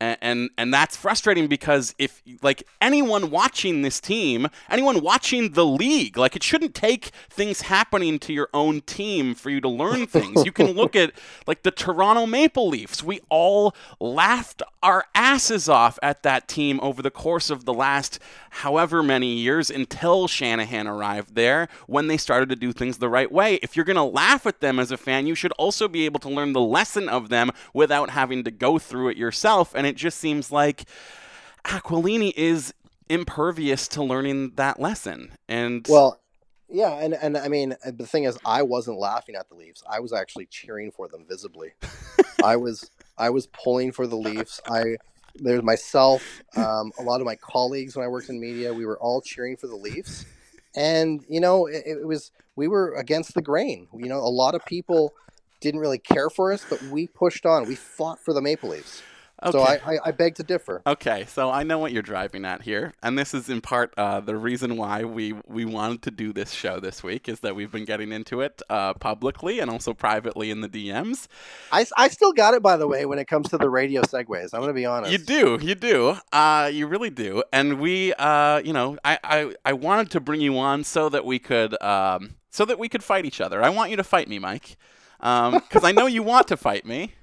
and, and and that's frustrating because if like anyone watching this team, anyone watching the league, like it shouldn't take things happening to your own team for you to learn things. you can look at like the Toronto Maple Leafs. We all laughed our asses off at that team over the course of the last however many years until Shanahan arrived there when they started to do things the right way. If you're going to laugh at them as a fan, you should also be able to learn the lesson of them without having to go through it yourself and it just seems like Aquilini is impervious to learning that lesson. And well, yeah, and and I mean uh, the thing is, I wasn't laughing at the Leafs. I was actually cheering for them visibly. I was I was pulling for the Leafs. I there's myself, um, a lot of my colleagues when I worked in media. We were all cheering for the Leafs, and you know it, it was we were against the grain. You know, a lot of people didn't really care for us, but we pushed on. We fought for the Maple Leafs. Okay. So I, I, I, beg to differ. Okay, so I know what you're driving at here, and this is in part uh, the reason why we we wanted to do this show this week is that we've been getting into it uh, publicly and also privately in the DMs. I, I still got it by the way when it comes to the radio segues. I'm going to be honest. You do, you do, uh, you really do, and we, uh, you know, I, I I wanted to bring you on so that we could um, so that we could fight each other. I want you to fight me, Mike, because um, I know you want to fight me.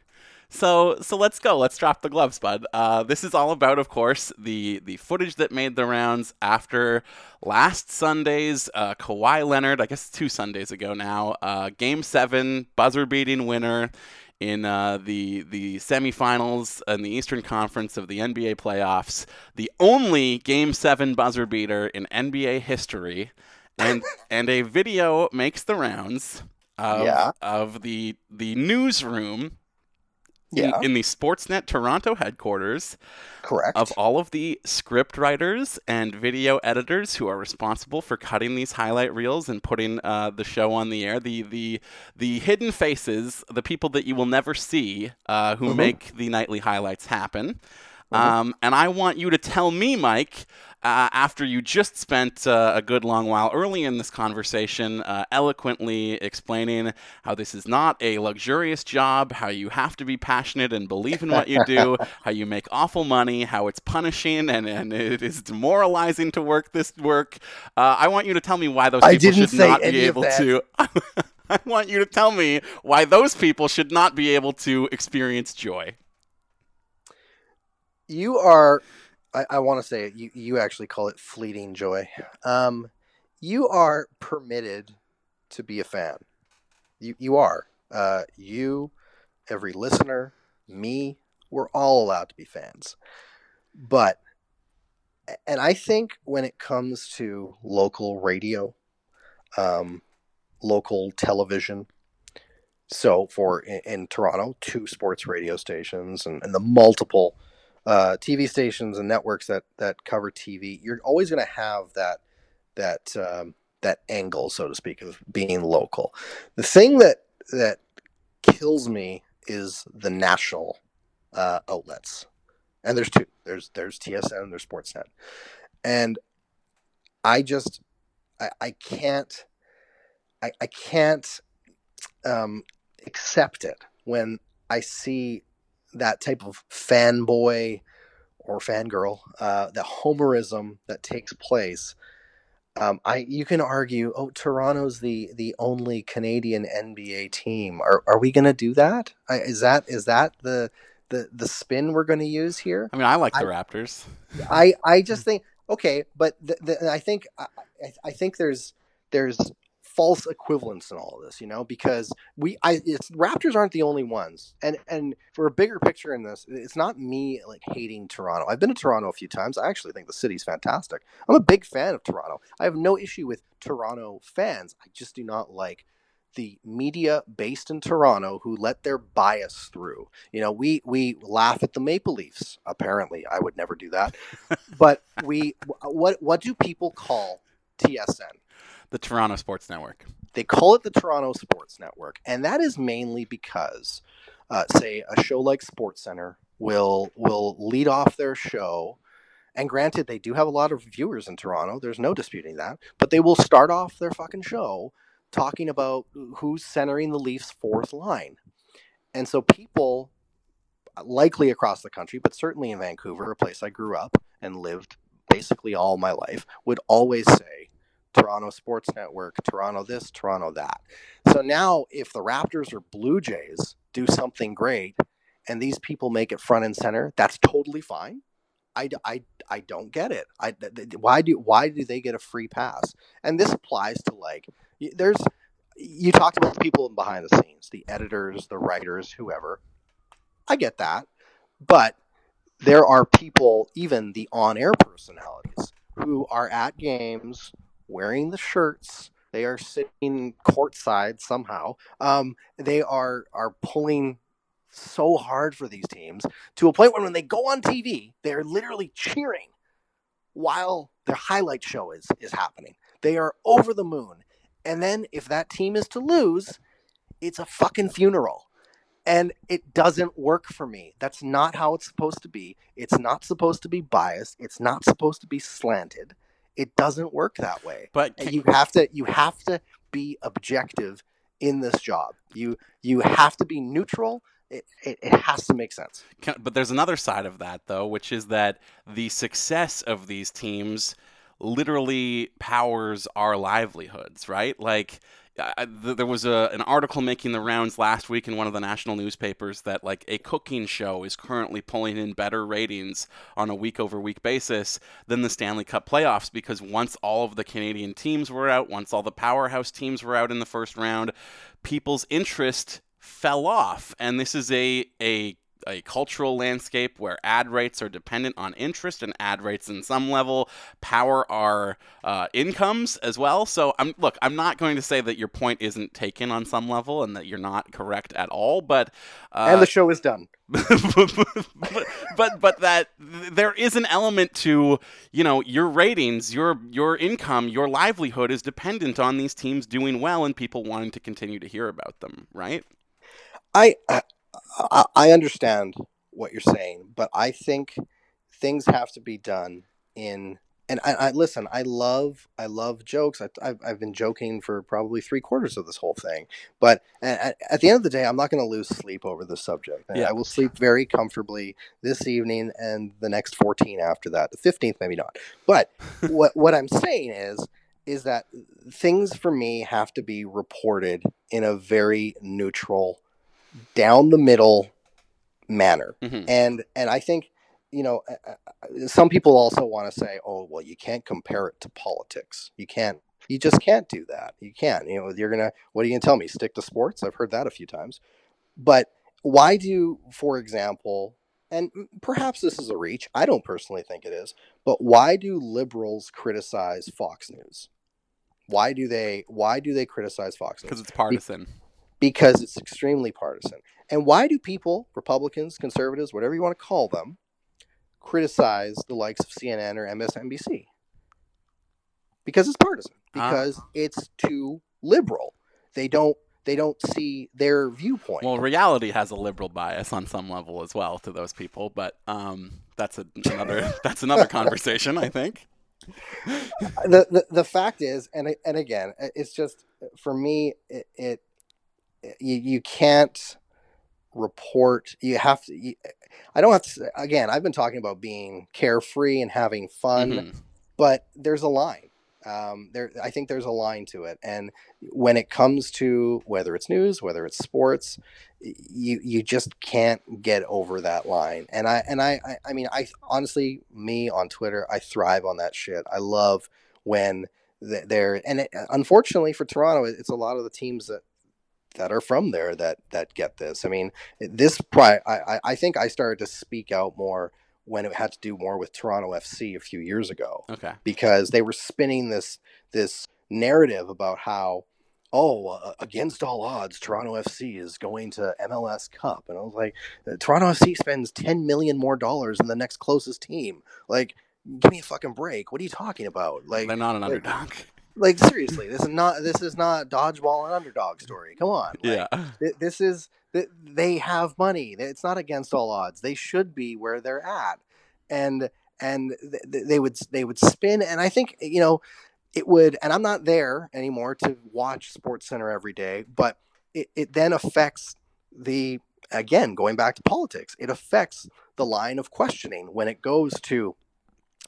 So so let's go. Let's drop the gloves, bud. Uh, this is all about, of course, the the footage that made the rounds after last Sunday's uh, Kawhi Leonard. I guess two Sundays ago now. Uh, game seven, buzzer beating winner in uh, the the semifinals in the Eastern Conference of the NBA playoffs. The only Game Seven buzzer beater in NBA history, and and a video makes the rounds of, yeah. of the the newsroom Yeah. in the Sportsnet Toronto headquarters Correct. of all of the script writers and video editors who are responsible for cutting these highlight reels and putting uh, the show on the air, the the the hidden faces, the people that you will never see, uh, who Mhm. make the nightly highlights happen. Mhm. Um, and I want you to tell me, Mike, uh, after you just spent uh, a good long while early in this conversation uh, eloquently explaining how this is not a luxurious job, how you have to be passionate and believe in what you do, how you make awful money, how it's punishing and, and it is demoralizing to work this work. Uh, I want you to tell me why those people should not be any of able that. to. I want you to tell me why those people should not be able to experience joy. you are i, I want to say you, you actually call it fleeting joy. Um, you are permitted to be a fan. You, you are. Uh, you every listener me we're all allowed to be fans. But and i think when it comes to local radio um, local television so for in, in toronto two sports radio stations and, and the multiple uh, TV stations and networks that that cover TV, you're always going to have that that um, that angle, so to speak, of being local. The thing that that kills me is the national uh, outlets, and there's two. There's there's TSN and there's Sportsnet, and I just I, I can't I, I can't um, accept it when I see that type of fanboy or fangirl, uh, the homerism that takes place. Um, I you can argue, oh, Toronto's the the only Canadian NBA team. Are are we going to do that? I, is that is that the the the spin we're going to use here? I mean, I like the I- Raptors. I I just think okay, but the, the, I think I, I- I think there's there's false equivalence in all of this, you know, because we I it's Raptors aren't the only ones, and and for a bigger picture in this, it's not me like hating Toronto. I've been to Toronto a few times. I actually think the city's fantastic. I'm a big fan of Toronto. I have no issue with Toronto fans. I just do not like the media based in Toronto who let their bias through. You know, we we laugh at the Maple Leafs. Apparently, I would never do that. but we what what do people call TSN? The Toronto Sports Network. They call it the Toronto Sports Network, and that is mainly because, uh, say, a show like Sports Center will will lead off their show. And granted, they do have a lot of viewers in Toronto. There's no disputing that. But they will start off their fucking show talking about who's centering the Leafs' fourth line. And so people, likely across the country, but certainly in Vancouver, a place I grew up and lived basically all my life, would always say Toronto Sports Network, Toronto this, Toronto that. So now, if the Raptors or Blue Jays do something great and these people make it front and center, that's totally fine. I, I, I don't get it. I, why do why do they get a free pass? And this applies to like there's you talked about the people behind the scenes, the editors, the writers, whoever. I get that, but there are people, even the on-air personalities, who are at games wearing the shirts. They are sitting courtside somehow. Um, they are are pulling so hard for these teams to a point where when they go on TV, they're literally cheering while their highlight show is is happening. They are over the moon. And then if that team is to lose, it's a fucking funeral. And it doesn't work for me. That's not how it's supposed to be. It's not supposed to be biased. It's not supposed to be slanted. It doesn't work that way. But can- you have to you have to be objective in this job. You you have to be neutral. It, it, it has to make sense. Can- But there's another side of that, though, which is that the success of these teams literally powers our livelihoods, right? Like, I- th- there was a, an article making the rounds last week in one of the national newspapers that like a cooking show is currently pulling in better ratings on a week over week basis than the Stanley Cup playoffs because once all of the Canadian teams were out, once all the powerhouse teams were out in the first round, people's interest fell off. And this is a a a cultural landscape where ad rates are dependent on interest, and ad rates, in some level, power our uh, incomes as well. So, I'm look, I'm not going to say that your point isn't taken on some level and that you're not correct at all, but uh, and the show is done. but, but but that there is an element to you know your ratings, your your income, your livelihood is dependent on these teams doing well and people wanting to continue to hear about them, right? I I, I understand what you're saying, but I think things have to be done in and I, I, listen. I love, I love jokes. I, have I've been joking for probably three quarters of this whole thing. But at, at the end of the day, I'm not going to lose sleep over this subject. Yeah. I will sleep very comfortably this evening and the next 14 after that. The 15th, maybe not. But what what I'm saying is, is that things for me have to be reported in a very neutral, down the middle manner. Mm-hmm. And and I think you know, some people also want to say, "Oh, well, you can't compare it to politics. You can't. You just can't do that. You can't. You know, you're gonna. What are you gonna tell me? Stick to sports? I've heard that a few times. But why do, for example, and perhaps this is a reach. I don't personally think it is. But why do liberals criticize Fox News? Why do they? Why do they criticize Fox News? Because it's partisan. Be- because it's extremely partisan. And why do people, Republicans, conservatives, whatever you want to call them, criticize the likes of CNN or MSNBC because it's partisan ah. because uh, it's too liberal. They don't they don't see their viewpoint. Well, reality has a liberal bias on some level as well to those people, but um, that's a, another that's another conversation, I think. the, the the fact is, and and again, it's just for me, it, it you, you can't report. You have to. You, I don't have to. Again, I've been talking about being carefree and having fun, mm-hmm. but there's a line. Um, there, I think there's a line to it, and when it comes to whether it's news, whether it's sports, you you just can't get over that line. And I and I I, I mean I honestly, me on Twitter, I thrive on that shit. I love when they're and it, unfortunately for Toronto, it's a lot of the teams that that are from there that that get this. I mean, this pri- I I think I started to speak out more when it had to do more with Toronto FC a few years ago. Okay. Because they were spinning this this narrative about how oh uh, against all odds Toronto FC is going to MLS Cup and I was like Toronto FC spends 10 million more dollars than the next closest team. Like give me a fucking break. What are you talking about? Like they're not an underdog like seriously, this is not this is not dodgeball and underdog story. Come on, like, yeah. Th- this is th- they have money. It's not against all odds. They should be where they're at, and and th- they would they would spin. And I think you know it would. And I'm not there anymore to watch Sports Center every day, but it, it then affects the again going back to politics. It affects the line of questioning when it goes to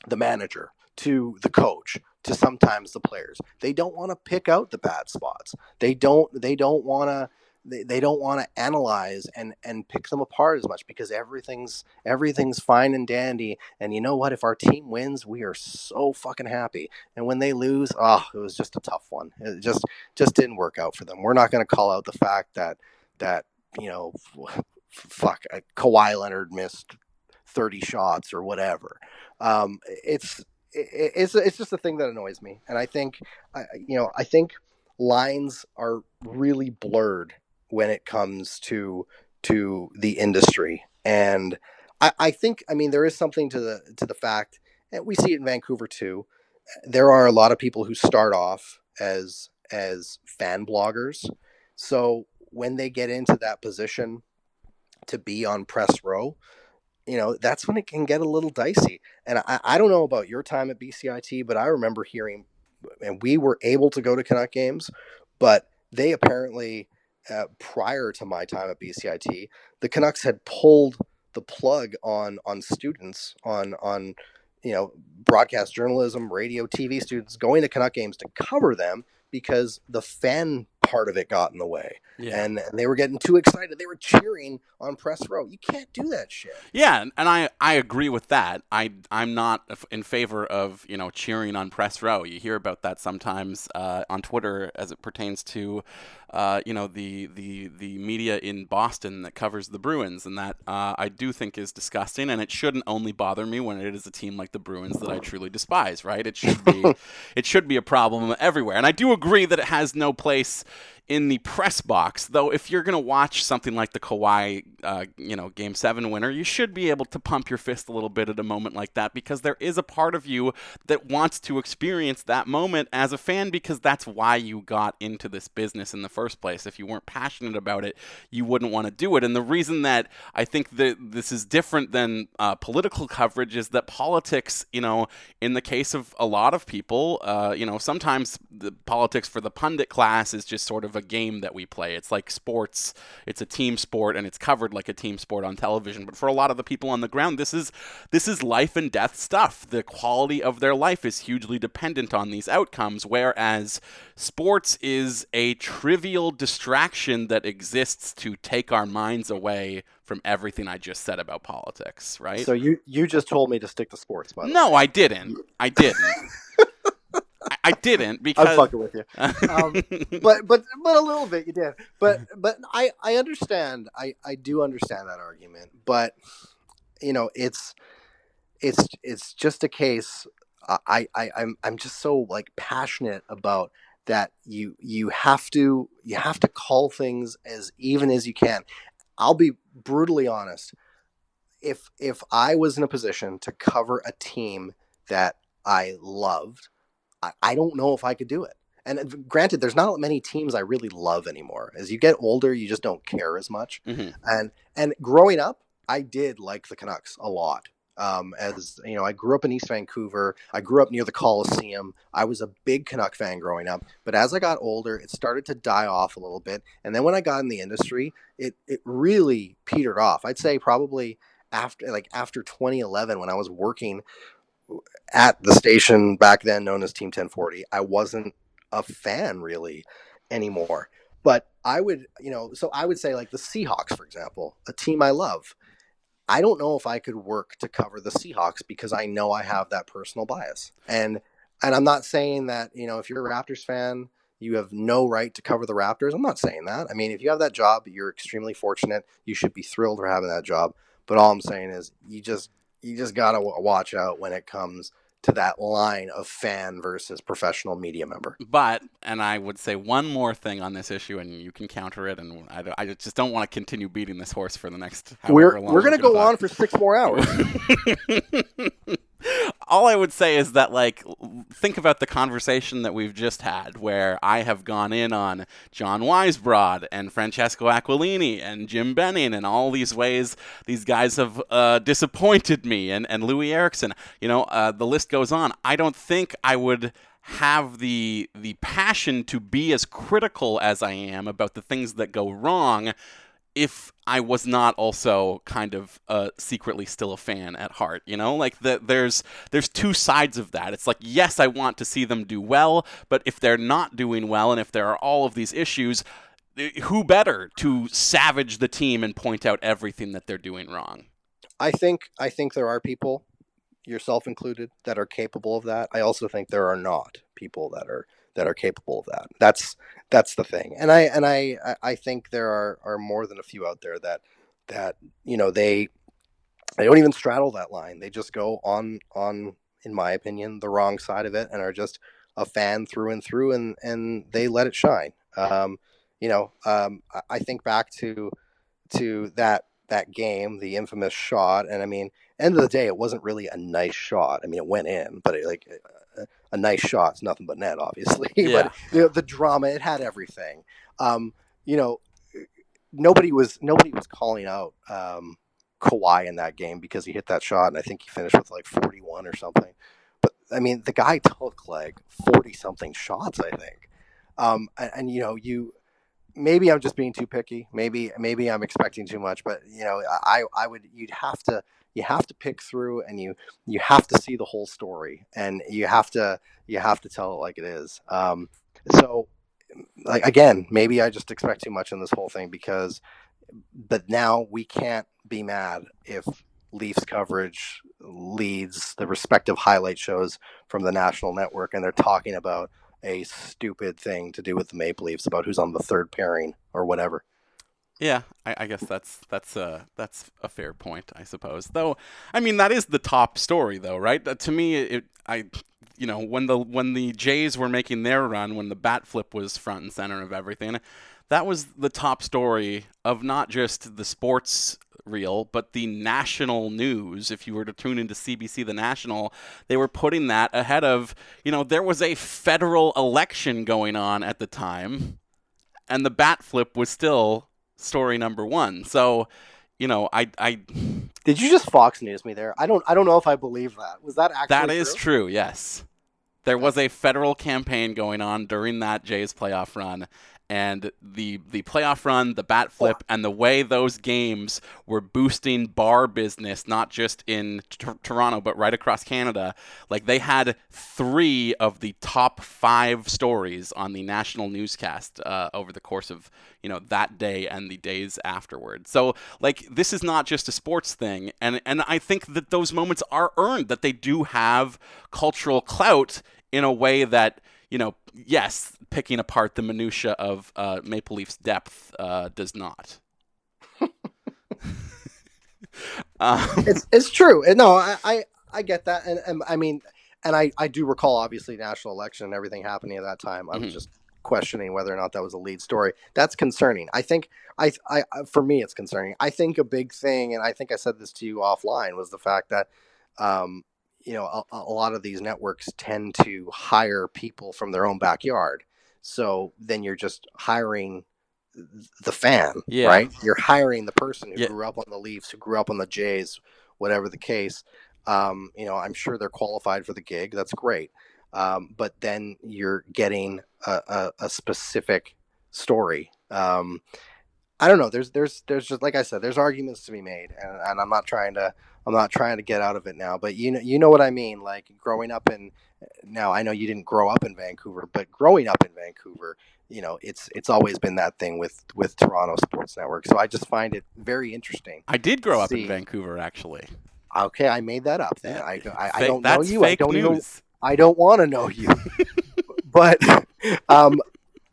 the manager, to the coach, to sometimes the players. They don't want to pick out the bad spots. They don't they don't want to they, they don't want to analyze and and pick them apart as much because everything's everything's fine and dandy. And you know what? If our team wins we are so fucking happy. And when they lose oh it was just a tough one. It just just didn't work out for them. We're not going to call out the fact that that you know fuck uh, Kawhi Leonard missed 30 shots or whatever. Um, it's it's it's just a thing that annoys me, and I think, you know, I think lines are really blurred when it comes to to the industry, and I, I think, I mean, there is something to the to the fact, and we see it in Vancouver too. There are a lot of people who start off as as fan bloggers, so when they get into that position to be on press row, you know, that's when it can get a little dicey. And I, I don't know about your time at BCIT, but I remember hearing, and we were able to go to Canuck games, but they apparently, uh, prior to my time at BCIT, the Canucks had pulled the plug on on students on on you know broadcast journalism, radio, TV students going to Canuck games to cover them because the fan part of it got in the way. Yeah. And, and they were getting too excited. They were cheering on press row. You can't do that shit. Yeah, and I, I agree with that. I I'm not in favor of you know cheering on press row. You hear about that sometimes uh, on Twitter as it pertains to uh, you know, the the the media in Boston that covers the Bruins, and that uh, I do think is disgusting, and it shouldn't only bother me when it is a team like the Bruins that I truly despise. Right? It should be it should be a problem everywhere, and I do agree that it has no place in the press box. Though, if you're going to watch something like the Kawhi, uh, you know, Game Seven winner, you should be able to pump your fist a little bit at a moment like that because there is a part of you that wants to experience that moment as a fan because that's why you got into this business in the first place. If you weren't passionate about it, you wouldn't want to do it. And the reason that I think that this is different than uh, political coverage is that politics, you know, in the case of a lot of people, uh, you know, sometimes the politics for the pundit class is just sort of a game that we play. It's like sports, it's a team sport and it's covered like a team sport on television. But for a lot of the people on the ground, this is this is life and death stuff. The quality of their life is hugely dependent on these outcomes whereas sports is a trivial distraction that exists to take our minds away from everything I just said about politics, right? So you you just told me to stick to sports, by the no, way. I didn't. I didn't. I, I didn't because I'm fucking with you. Um, but but but a little bit you did. But but I I understand. I I do understand that argument. But you know, it's it's it's just a case. I I I'm I'm just so like passionate about that. You you have to you have to call things as even as you can. I'll be brutally honest. If if I was in a position to cover a team that I loved, I, I don't know if I could do it. And uh, granted, there's not many teams I really love anymore. As you get older, you just don't care as much. Mhm. And and growing up, I did like the Canucks a lot. Um, as you know, I grew up in East Vancouver. I grew up near the Coliseum. I was a big Canuck fan growing up. But as I got older, it started to die off a little bit. And then when I got in the industry, it it really petered off. I'd say probably after like after 2011 when I was working at the station back then known as Team 1040, I wasn't a fan really anymore. But I would, you know, so I would say like the Seahawks, for example, a team I love. I don't know if I could work to cover the Seahawks because I know I have that personal bias. And and I'm not saying that, you know, if you're a Raptors fan, you have no right to cover the Raptors. I'm not saying that. I mean, if you have that job, you're extremely fortunate. You should be thrilled for having that job. But all I'm saying is you just you just got to watch out when it comes to that line of fan versus professional media member. But, and I would say one more thing on this issue, and you can counter it, and I, I just don't want to continue beating this horse for the next. We're however long we're going to go on for 6 more hours. All I would say is that, like, think about the conversation that we've just had, where I have gone in on John Weisbrod and Francesco Aquilini and Jim Benning and all these ways these guys have uh, disappointed me, and, and Loui Eriksson. You know, uh, the list goes on. I don't think I would have the the passion to be as critical as I am about the things that go wrong if I was not also kind of uh, secretly still a fan at heart, you know, like the, there's there's two sides of that. It's like yes, I want to see them do well, but if they're not doing well, and if there are all of these issues, eh, who better to savage the team and point out everything that they're doing wrong? I think I think there are people, yourself included, that are capable of that. I also think there are not people that are that are capable of that. That's that's the thing. And I and I I- think there are are more than a few out there that that you know they they don't even straddle that line. They just go on on in my opinion the wrong side of it and are just a fan through and through and and they let it shine. Um, you know, um, I think back to to that that game, the infamous shot, and I mean, end of the day, it wasn't really a nice shot. I mean, it went in, but it, like a, nice shot. It's nothing but net, obviously. Yeah. but the, the drama, it had everything. Um, you know, nobody was nobody was calling out um, Kawhi in that game because he hit that shot, and I think he finished with like forty one or something. But I mean, the guy took like forty something shots, I think. Um, and, and you know, you maybe I'm just being too picky. Maybe maybe I'm expecting too much. But you know, I I would you'd have to you have to pick through, and you you have to see the whole story, and you have to you have to tell it like it is. Um, so like again, maybe I just expect too much in this whole thing because, but now we can't be mad if Leafs coverage leads the respective highlight shows from the national network, and they're talking about a stupid thing to do with the Maple Leafs about who's on the third pairing or whatever. Yeah, I, I, guess that's that's a that's a fair point, I suppose. Though, I mean, that is the top story, though, right? Uh, to me, it I you know when the when the Jays were making their run, when the bat flip was front and center of everything, that was the top story of not just the sports reel, but the national news. If you were to tune into CBC The National, they were putting that ahead of, you know, there was a federal election going on at the time, and the bat flip was still story number one. So, you know, I, I did you just Fox News me there? I don't, I don't know if I believe that. Was that actually? That is true. true yes, there was a federal campaign going on during that Jays playoff run, and the the playoff run, the bat flip, and the way those games were boosting bar business, not just in t- Toronto but right across Canada. Like they had three of the top five stories on the national newscast uh, over the course of you know that day and the days afterward. So like this is not just a sports thing, and and I think that those moments are earned, that they do have cultural clout in a way that you know, yes, picking apart the minutia of uh, Maple Leafs depth uh, does not. um, it's it's true. No, I, I, I get that, and, and, I mean, and I I do recall obviously national election and everything happening at that time. I was mm-hmm. just questioning whether or not that was a lead story. That's concerning. I think I, I for me it's concerning. I think a big thing, and I think I said this to you offline, was the fact that um, you know, a, a, lot of these networks tend to hire people from their own backyard. So then you're just hiring the fan, yeah. right? You're hiring the person who yeah. grew up on the Leafs, who grew up on the Jays, whatever the case. Um, you know, I'm sure they're qualified for the gig. That's great. Um, but then you're getting a, a, a specific story. Um, I don't know. There's there's there's just like I said, there's arguments to be made, and, and I'm not trying to I'm not trying to get out of it now, but you know, you know what I mean. Like growing up in now, I know you didn't grow up in Vancouver, but growing up in Vancouver, you know, it's it's always been that thing with with Toronto Sports Network. So I just find it very interesting. I did grow up in Vancouver, actually. Okay, I made that up. Then I, I, I don't know you. I don't news. even. I don't want to know you. but um,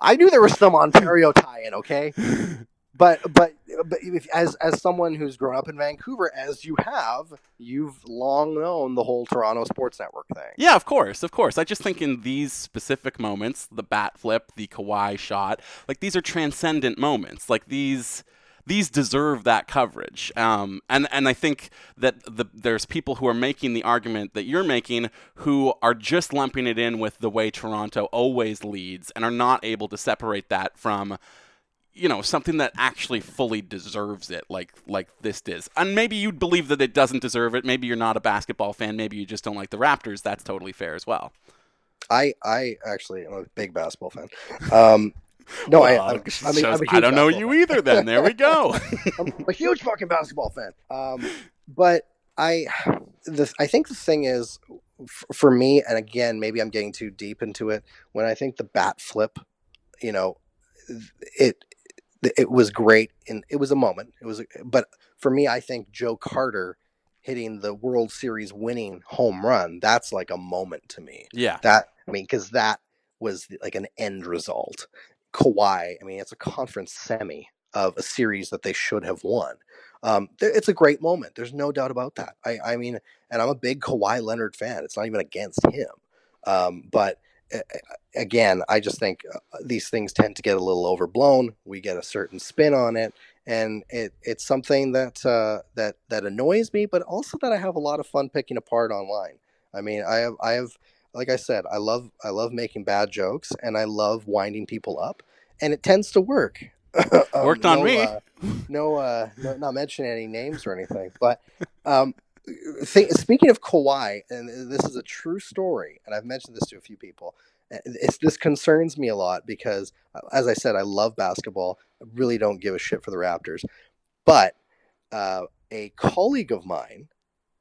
I knew there was some Ontario tie-in. Okay, but but but if, as as someone who's grown up in Vancouver, as you have, you've long known the whole Toronto Sports Network thing. Yeah, of course, of course. I just think in these specific moments, the bat flip, the Kawhi shot, like these are transcendent moments. Like these these deserve that coverage. Um, and and I think that the, there's people who are making the argument that you're making who are just lumping it in with the way Toronto always leads and are not able to separate that from you know something that actually fully deserves it like like this does and maybe you'd believe that it doesn't deserve it maybe you're not a basketball fan maybe you just don't like the raptors that's totally fair as well i i actually am a big basketball fan um no, well, I, I, I mean, shows, I don't know you fan. either. Then there we go. I'm a huge fucking basketball fan. Um, but I, the I think the thing is, for me, and again, maybe I'm getting too deep into it. When I think the bat flip, you know, it it was great and it was a moment. It was, but for me, I think Joe Carter hitting the World Series winning home run, that's like a moment to me. Yeah. That, I mean, because that was like an end result. Kawhi, I mean, it's a conference semi of a series that they should have won. Um, it's a great moment. There's no doubt about that. I, I mean, and I'm a big Kawhi Leonard fan. It's not even against him. Um, but again, I just think uh, these things tend to get a little overblown. We get a certain spin on it, and it, it's something that uh, that that annoys me, but also that I have a lot of fun picking apart online. I mean, I have I have like I said, I love I love making bad jokes, and I love winding people up, and it tends to work. um, Worked on no, me. Uh, no, uh, no, not mentioning any names or anything, but um, Th- speaking of Kawhi, and this is a true story, and I've mentioned this to a few people. It's, this concerns me a lot because, uh, as I said, I love basketball. I really don't give a shit for the Raptors. But uh, a colleague of mine,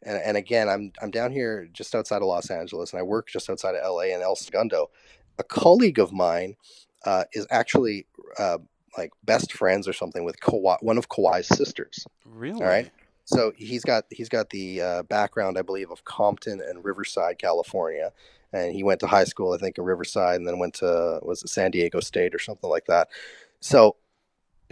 and, and, again, I'm I'm down here just outside of Los Angeles, and I work just outside of LA in El Segundo. A colleague of mine uh, is actually uh, like best friends or something with Kawhi, one of Kawhi's sisters. Really? All right So he's got he's got the uh, background, I believe, of Compton and Riverside, California, and he went to high school, I think, in Riverside, and then went to was it San Diego State or something like that. So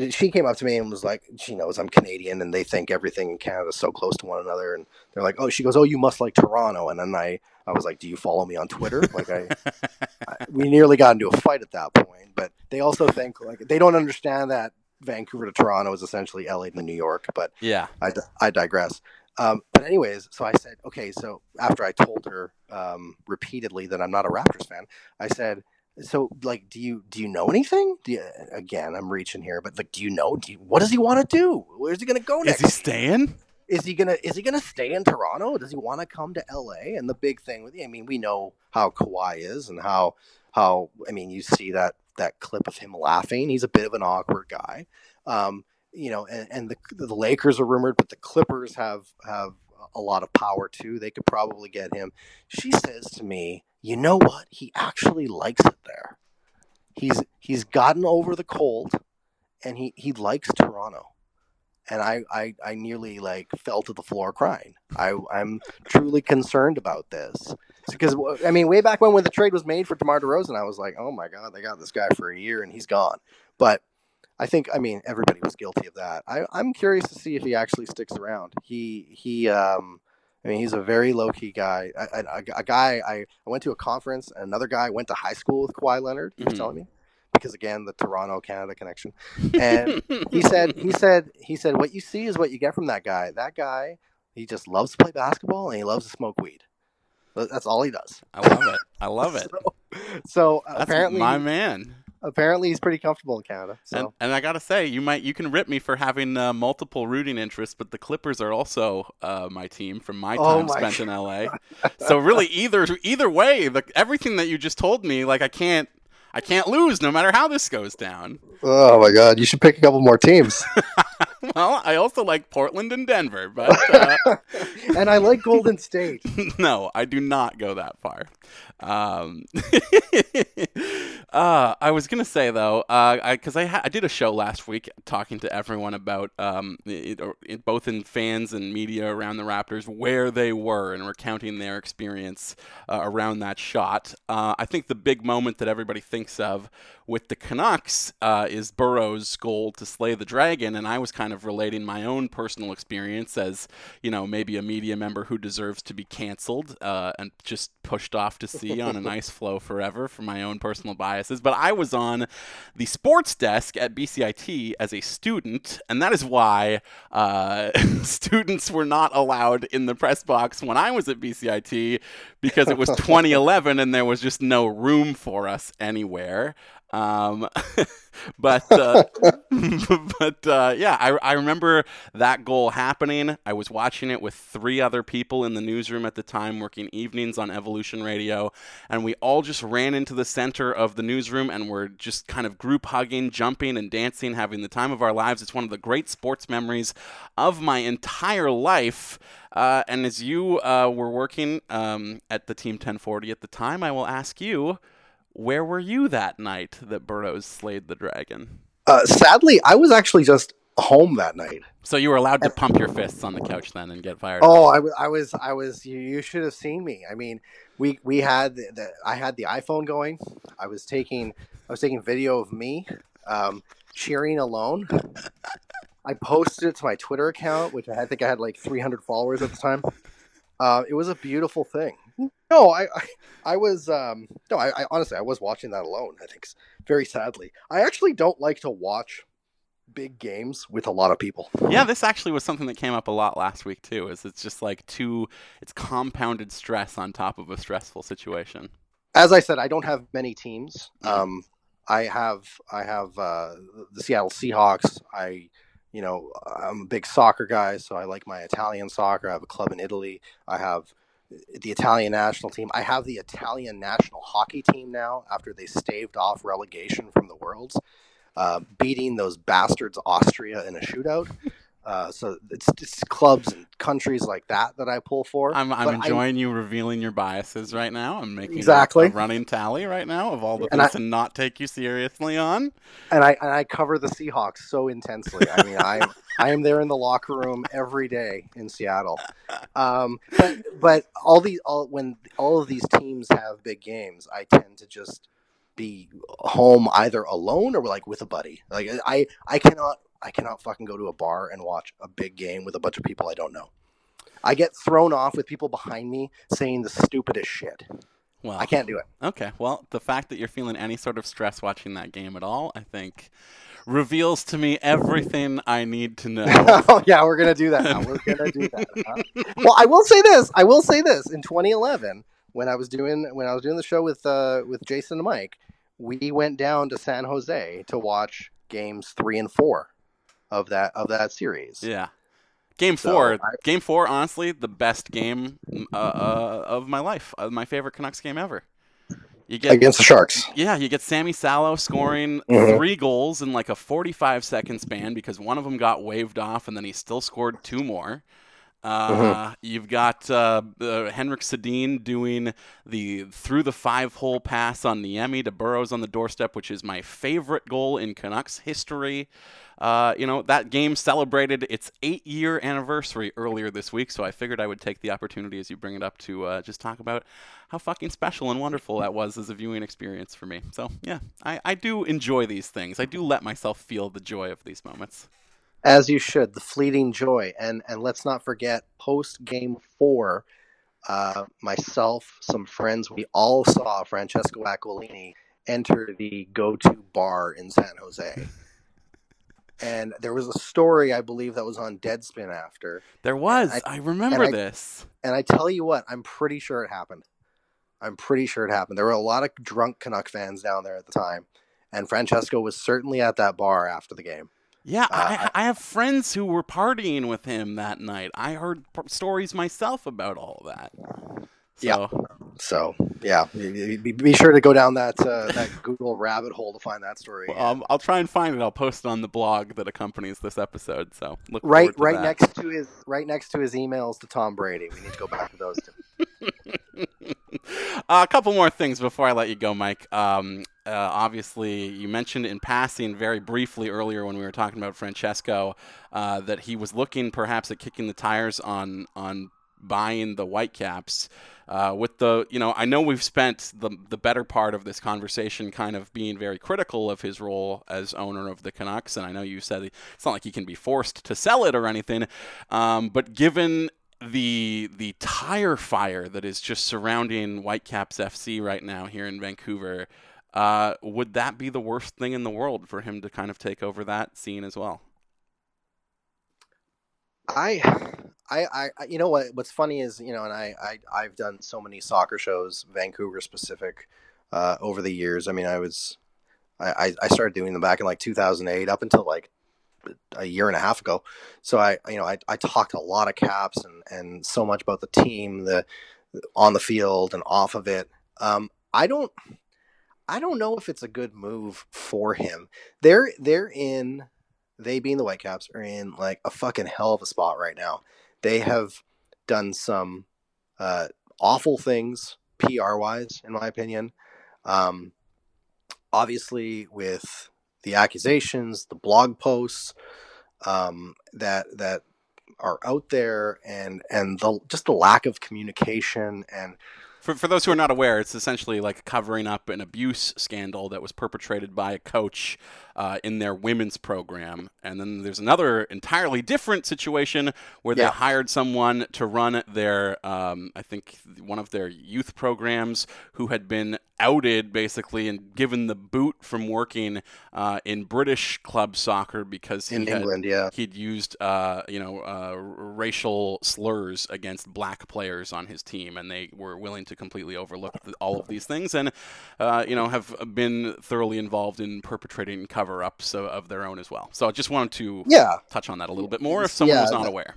she came up to me and was like, she knows I'm Canadian, and they think everything in Canada is so close to one another, and they're like, oh, she goes, oh, you must like Toronto, and then I I was like, do you follow me on Twitter? Like I, I we nearly got into a fight at that point, but they also think like they don't understand that Vancouver to Toronto is essentially LA to New York, but Yeah. I, I digress. Um, but anyways, so I said, okay, so after I told her um, repeatedly that I'm not a Raptors fan, I said, so like, do you do you know anything? Do you, again, I'm reaching here, but like, do you know? Do you, what does he want to do? Where's he going to go next? Is he staying? is he gonna is he gonna stay in Toronto? Does he want to come to LA? And the big thing with I mean, we know how Kawhi is and how how I mean, you see that that clip of him laughing. He's a bit of an awkward guy. Um, you know, and, and the the Lakers are rumored, but the Clippers have have a lot of power too. They could probably get him. She says to me, "You know what? He actually likes it there. He's he's gotten over the cold, and he he likes Toronto." and I, I, I nearly like fell to the floor crying. I, I'm truly concerned about this because I mean, way back when when the trade was made for DeMar DeRozan, I was like, oh my god, they got this guy for a year and he's gone. But I think I mean everybody was guilty of that. I, I'm curious to see if he actually sticks around. He he um. I mean, he's a very low key guy. A, a, a guy I, I went to a conference, and another guy went to high school with Kawhi Leonard. He was Mhm. telling me because again, the Toronto Canada connection. And he said he said he said what you see is what you get from that guy. That guy, he just loves to play basketball and he loves to smoke weed. Th- That's all he does. I love it. I love it. So, so apparently, my man. apparently he's pretty comfortable in Canada. So And, and I gotta say, you might you can rip me for having uh, multiple rooting interests, but the Clippers are also uh, my team from my Oh time my spent in LA. so really, either either way, the, everything that you just told me, like I can't I can't lose no matter how this goes down. oh my god, you should pick a couple more teams. well, I also like Portland and Denver, but uh, and I like Golden State. no, I do not go that far. Um, uh, I was gonna say though, because I, 'cause I, ha- I did a show last week talking to everyone about um, it, it, both in fans and media around the Raptors where they were and recounting their experience uh, around that shot. Uh, I think the big moment that everybody thinks of with the Canucks uh, is Burrows' goal to slay the dragon, and I was kind of relating my own personal experience as you know maybe a media member who deserves to be canceled uh, and just pushed off to sea on an ice floe forever for my own personal biases. But I was on the sports desk at BCIT as a student, and that is why uh, students were not allowed in the press box when I was at BCIT because it was 2011 and there was just no room for us anywhere. Um, but uh, but uh, yeah, I, I remember that goal happening. I was watching it with three other people in the newsroom at the time, working evenings on Evolution Radio, and we all just ran into the center of the newsroom and were just kind of group hugging, jumping, and dancing, having the time of our lives. It's one of the great sports memories of my entire life. Uh, and as you uh, were working um, at the Team 1040 at the time, I will ask you, where were you that night that Burrows slayed the dragon? Uh, sadly, I was actually just home that night. So you were allowed to pump your fists on the couch then and get fired. Oh, I, I was, I was. You, you should have seen me. I mean, we we had the, the I had the iPhone going. I was taking I was taking video of me um, cheering alone. I posted it to my Twitter account, which I think I had like 300 followers at the time. Uh, it was a beautiful thing. No, I, I, I was, um, no, I, I honestly, I was watching that alone. I think, very sadly, I actually don't like to watch big games with a lot of people. Yeah, this actually was something that came up a lot last week too. Is it's just like two, it's compounded stress on top of a stressful situation. as I said, I don't have many teams. Um, I have I have uh, the Seattle Seahawks. I, you know, I'm a big soccer guy, so I like my Italian soccer. I have a club in Italy. I have the Italian national team. I have the Italian national hockey team now after they staved off relegation from the Worlds, uh, beating those bastards Austria in a shootout. Uh, so it's, it's clubs and countries like that that I pull for. I'm, I'm But I- enjoying you revealing your biases right now. I'm making Exactly. a, running tally right now of all the And things I- to not take you seriously on. and I and I cover the Seahawks so intensely. I mean, I I am there in the locker room every day in Seattle. Um, but but all these all when all of these teams have big games, I tend to just be home either alone or like with a buddy. Like uh, I I cannot I cannot fucking go to a bar and watch a big game with a bunch of people I don't know. I get thrown off with people behind me saying the stupidest shit. Well, I can't do it. Okay, well, the fact that you're feeling any sort of stress watching that game at all, I think, reveals to me everything I need to know. oh yeah, we're gonna do that. Now. We're gonna do that. huh? well, I will say this. I will say this. In 2011, when I was doing when I was doing the show with uh, with Jason and Mike, we went down to San Jose to watch games three and four of that of that series. yeah. Game So, four, I- game four, honestly, the best game uh, uh, of my life, uh, my favorite Canucks game ever. You get Against the Sharks. Yeah, you get Sami Salo scoring Mhm. three goals in like a 45 second span because one of them got waved off and then he still scored two more. Uh, Mm-hmm. You've got uh, uh, Henrik Sedin doing the through the five hole pass on Niemi to Burrows on the doorstep, which is my favorite goal in Canucks history. Uh, you know, that game celebrated its eight year anniversary earlier this week, so I figured I would take the opportunity as you bring it up to uh, just talk about how fucking special and wonderful that was as a viewing experience for me. So, yeah, I, I do enjoy these things. I do let myself feel the joy of these moments. As you should, the fleeting joy, and and let's not forget post game four, uh, myself, some friends, we all saw Francesco Aquilini enter the go-to bar in San Jose, and there was a story I believe that was on Deadspin after, There was. I- I, remember I- this. and I tell you what, I'm pretty sure it happened. I'm pretty sure it happened. There were a lot of drunk Canuck fans down there at the time, and Francesco was certainly at that bar after the game. Yeah, Uh, I, I have friends who were partying with him that night. I heard p- stories myself about all of that. So, Yeah. So yeah, be, be- sure to go down that uh, that Google rabbit hole to find that story. well, um, I'll try and find it. I'll post it on the blog that accompanies this episode. So look right, right that. next to his right next to his emails to Tom Brady. We need to go back to those two. Uh, a couple more things before I let you go, Mike. Um, uh, obviously, you mentioned in passing very briefly earlier when we were talking about Francesco uh, that he was looking perhaps at kicking the tires on on buying the Whitecaps. Uh, with the, you know, I know we've spent the the better part of this conversation kind of being very critical of his role as owner of the Canucks, and I know you said it's not like he can be forced to sell it or anything. Um, but given the the tire fire that is just surrounding Whitecaps FC right now here in Vancouver, uh, would that be the worst thing in the world for him to kind of take over that scene as well? I, I, I, you know what? What's funny is you know, and I, I, I've done so many soccer shows, Vancouver specific, uh, over the years. I mean, I was, I- I started doing them back in like 2008, up until like a year and a half ago. So I, you know, I, I talked a lot of caps and and so much about the team, the on the field and off of it. Um, I don't, I don't know if it's a good move for him. They're they're in they being the Whitecaps are in like a fucking hell of a spot right now. They have done some uh, awful things PR wise, in my opinion. Um, obviously, with the accusations, the blog posts um, that that are out there, and and the just the lack of communication and For, for those who are not aware, it's essentially like covering up an abuse scandal that was perpetrated by a coach uh, in their women's program. And then there's another entirely different situation where they hired someone to run their, um, I think, one of their youth programs who had been outed basically and given the boot from working uh, in British club soccer because he in had, England, yeah, he'd used uh, you know uh, racial slurs against black players on his team, and they were willing to completely overlook all of these things, and uh, you know have been thoroughly involved in perpetrating cover-ups of, of their own as well. So I just wanted to yeah. touch on that a little bit more if someone Yeah, was not that- aware.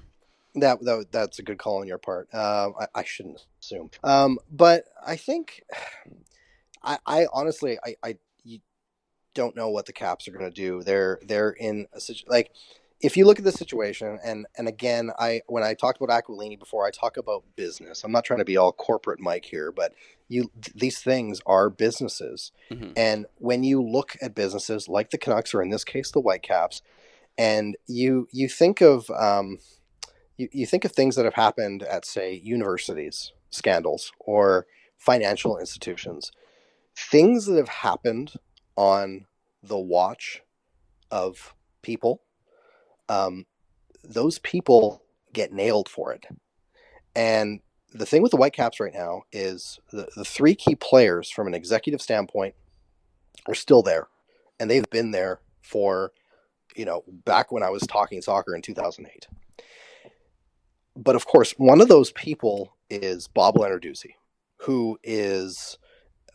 That, that that's a good call on your part. Um, I, I shouldn't assume, um, but I think I, I honestly I, I don't know what the Caps are going to do. They're they're in a situation like if you look at the situation, and and again, I when I talked about Aquilini before, I talk about business. I'm not trying to be all corporate Mike here, but you these things are businesses, mm-hmm. and when you look at businesses like the Canucks, or in this case, the Whitecaps, and you you think of um, you, you think of things that have happened at say universities scandals or financial institutions things that have happened on the watch of people um, those people get nailed for it. And the thing with the whitecaps right now is the, the three key players from an executive standpoint are still there. And they've been there for you know back when i was talking soccer in 2008 but of course, one of those people is Bob Lenarduzzi, who is,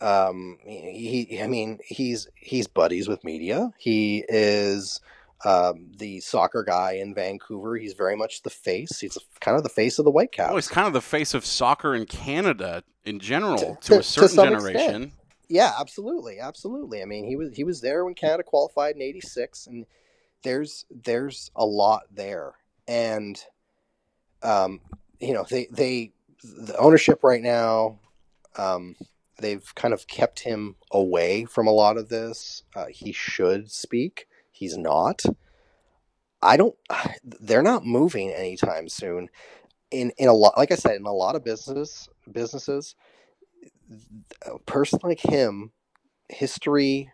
um, he, I mean, he's he's buddies with media. He is um, the soccer guy in Vancouver. He's very much the face. He's kind of the face of the Whitecaps. Oh, he's kind of the face of soccer in Canada in general to, to, to a certain to generation. Extent. Yeah, absolutely, absolutely. I mean, he was he was there when Canada qualified in '86, and there's there's a lot there, and um, you know, they they the ownership right now, um, they've kind of kept him away from a lot of this. Uh, he should speak. He's not. I don't. They're not moving anytime soon. In in a lot, like I said, in a lot of business businesses, a person like him, history,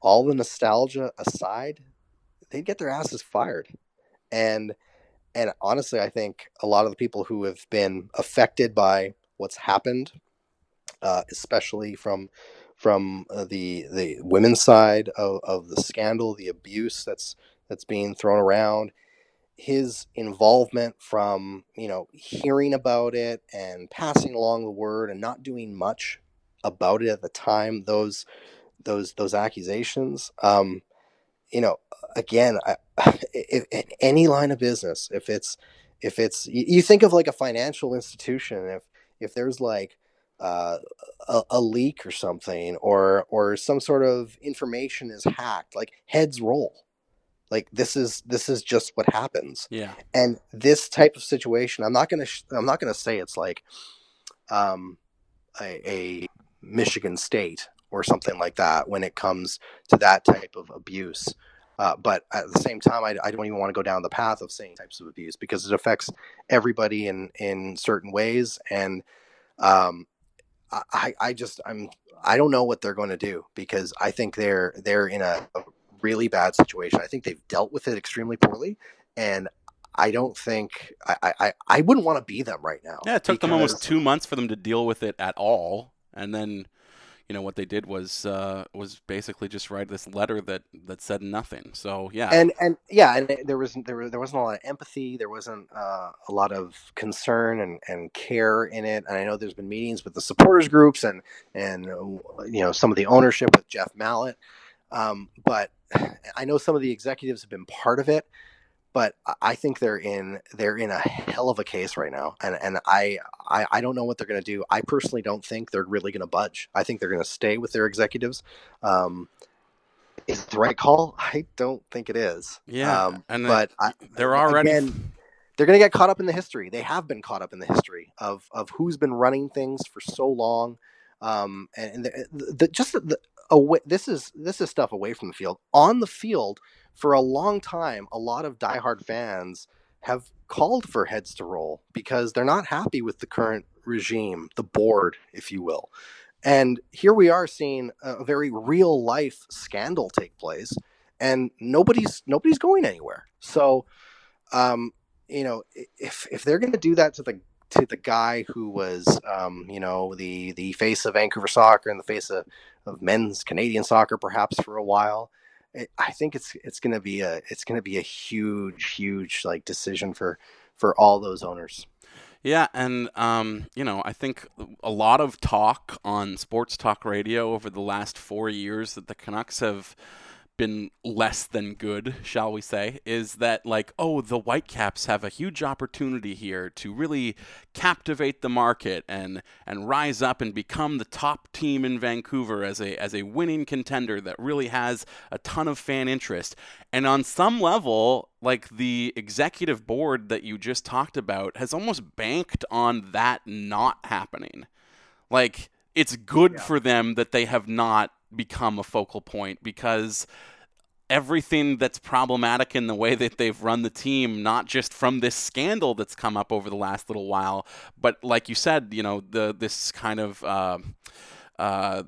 all the nostalgia aside, they'd get their asses fired. And and honestly, I think a lot of the people who have been affected by what's happened, uh, especially from from uh, the the women's side of, of the scandal, the abuse that's that's being thrown around, his involvement from you know hearing about it and passing along the word and not doing much about it at the time, those those those accusations. Um, you know, again, I, if, in any line of business, if it's if it's you think of like a financial institution, if if there's like uh, a, a, leak or something, or or some sort of information is hacked, like heads roll. Like this is this is just what happens. Yeah. And this type of situation, I'm not gonna sh- I'm not gonna say it's like um, a, a Michigan State or something like that when it comes to that type of abuse. Uh, but at the same time, I, I, don't even want to go down the path of saying types of abuse because it affects everybody in in certain ways, and um, I I just I'm I don't know what they're going to do because I think they're they're in a, a really bad situation. I think they've dealt with it extremely poorly, and I don't think I, I, I wouldn't want to be them right now. Yeah, it took them almost two months for them to deal with it at all, and then you know what they did was uh, was basically just write this letter that that said nothing. So yeah, and and yeah, and there was there was there wasn't a lot of empathy. There wasn't uh, a lot of concern and, and care in it. And I know there's been meetings with the supporters groups and and you know some of the ownership with Jeff Mallett. Um, but I know some of the executives have been part of it but I think they're in they're in a hell of a case right now, and and I I, I don't know what they're going to do. I personally don't think they're really going to budge. I think they're going to stay with their executives. Um, is the right call? I don't think it is. Yeah, um, and but I, they're already. Again, they're going to get caught up in the history. They have been caught up in the history of of who's been running things for so long, um, and, the, the, just the away. This is this is stuff away from the field. On the field, for a long time, a lot of diehard fans have called for heads to roll because they're not happy with the current regime, the board, if you will. And here we are seeing a very real life scandal take place, and nobody's nobody's going anywhere. So, um, you know, if if they're going to do that to the to the guy who was, um, you know, the the face of Vancouver soccer and the face of, of men's Canadian soccer, perhaps for a while, I think it's it's going to be a it's going to be a huge huge like decision for for all those owners. Yeah, and um, you know, I think a lot of talk on sports talk radio over the last four years that the Canucks have been less than good, shall we say, is that like, oh, the Whitecaps have a huge opportunity here to really captivate the market and and rise up and become the top team in Vancouver as a as a winning contender that really has a ton of fan interest. And on some level, like the executive board that you just talked about has almost banked on that not happening. Like it's good yeah. for them that they have not become a focal point because everything that's problematic in the way that they've run the team, not just from this scandal that's come up over the last little while, but like you said, you know, the this kind of uh, uh,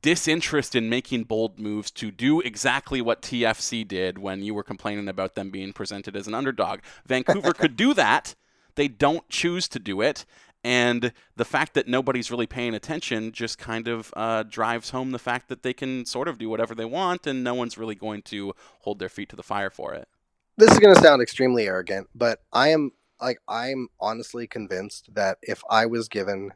disinterest in making bold moves to do exactly what TFC did when you were complaining about them being presented as an underdog. Vancouver could do that. They don't choose to do it. And the fact that nobody's really paying attention just kind of uh, drives home the fact that they can sort of do whatever they want and no one's really going to hold their feet to the fire for it. This is going to sound extremely arrogant, but I am like I'm honestly convinced that if I was given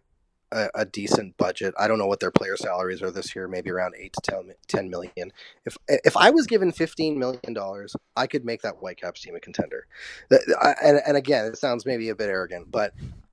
a, a, decent budget. I don't know what their player salaries are this year, maybe around eight to 10, 10 million. If if I was given fifteen million dollars, I could make that Whitecaps team a contender. And, and again, it sounds maybe a bit arrogant, but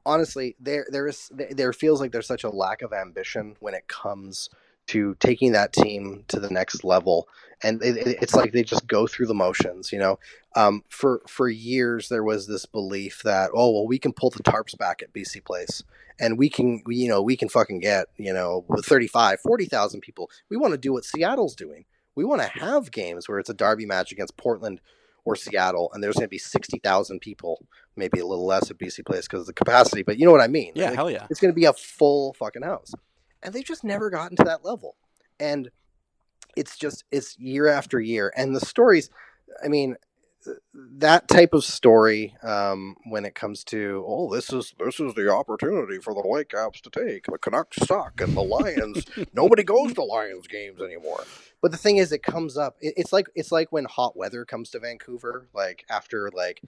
honestly, there there is there feels like there's such a lack of ambition when it comes to taking that team to the next level. And it, it's like they just go through the motions you know? Um, for for years there was this belief that oh well we can pull the tarps back at bc place. And we can you know we can fucking get you know 35 40,000 people. We want to do what seattle's doing. We want to have games where it's a derby match against portland or Seattle, and there's going to be sixty thousand people, maybe a little less at BC Place because of the capacity. But you know what I mean? Yeah, like, hell yeah. It's going to be a full fucking house, and they've just never gotten to that level. And it's just it's year after year, and the stories. I mean, that type of story um, when it comes to oh this is this is the opportunity for the Whitecaps to take the Canucks suck and the Lions nobody goes to Lions games anymore. But the thing is, it comes up. It, it's like it's like when hot weather comes to Vancouver, like after like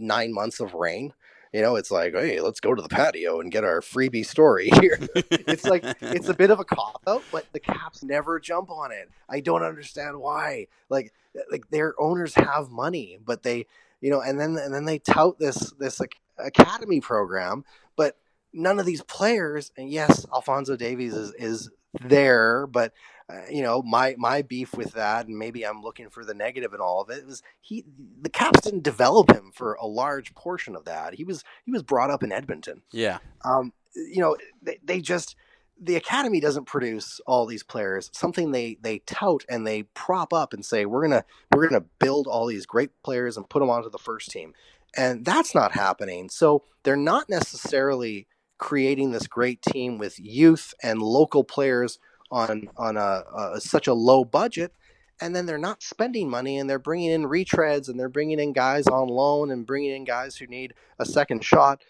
nine months of rain. You know, it's like, hey, let's go to the patio and get our freebie story here. it's like it's a bit of a cop out, but the Caps never jump on it. I don't understand why. Like, uh, like their owners have money, but they, you know, and then and then they tout this this like, academy program, but none of these players. And yes, Alphonso Davies is is there, but uh, you know my my beef with that and maybe i'm looking for the negative in all of it was he the caps didn't develop him for a large portion of that. He was he was brought up in edmonton. Yeah. Um you know they, they just the academy doesn't produce all these players. Something they they tout and they prop up and say we're gonna we're gonna build all these great players and put them onto the first team. And that's not happening. So they're not necessarily creating this great team with youth and local players on on a, a, such a low budget and then they're not spending money and they're bringing in retreads and they're bringing in guys on loan and bringing in guys who need a second shot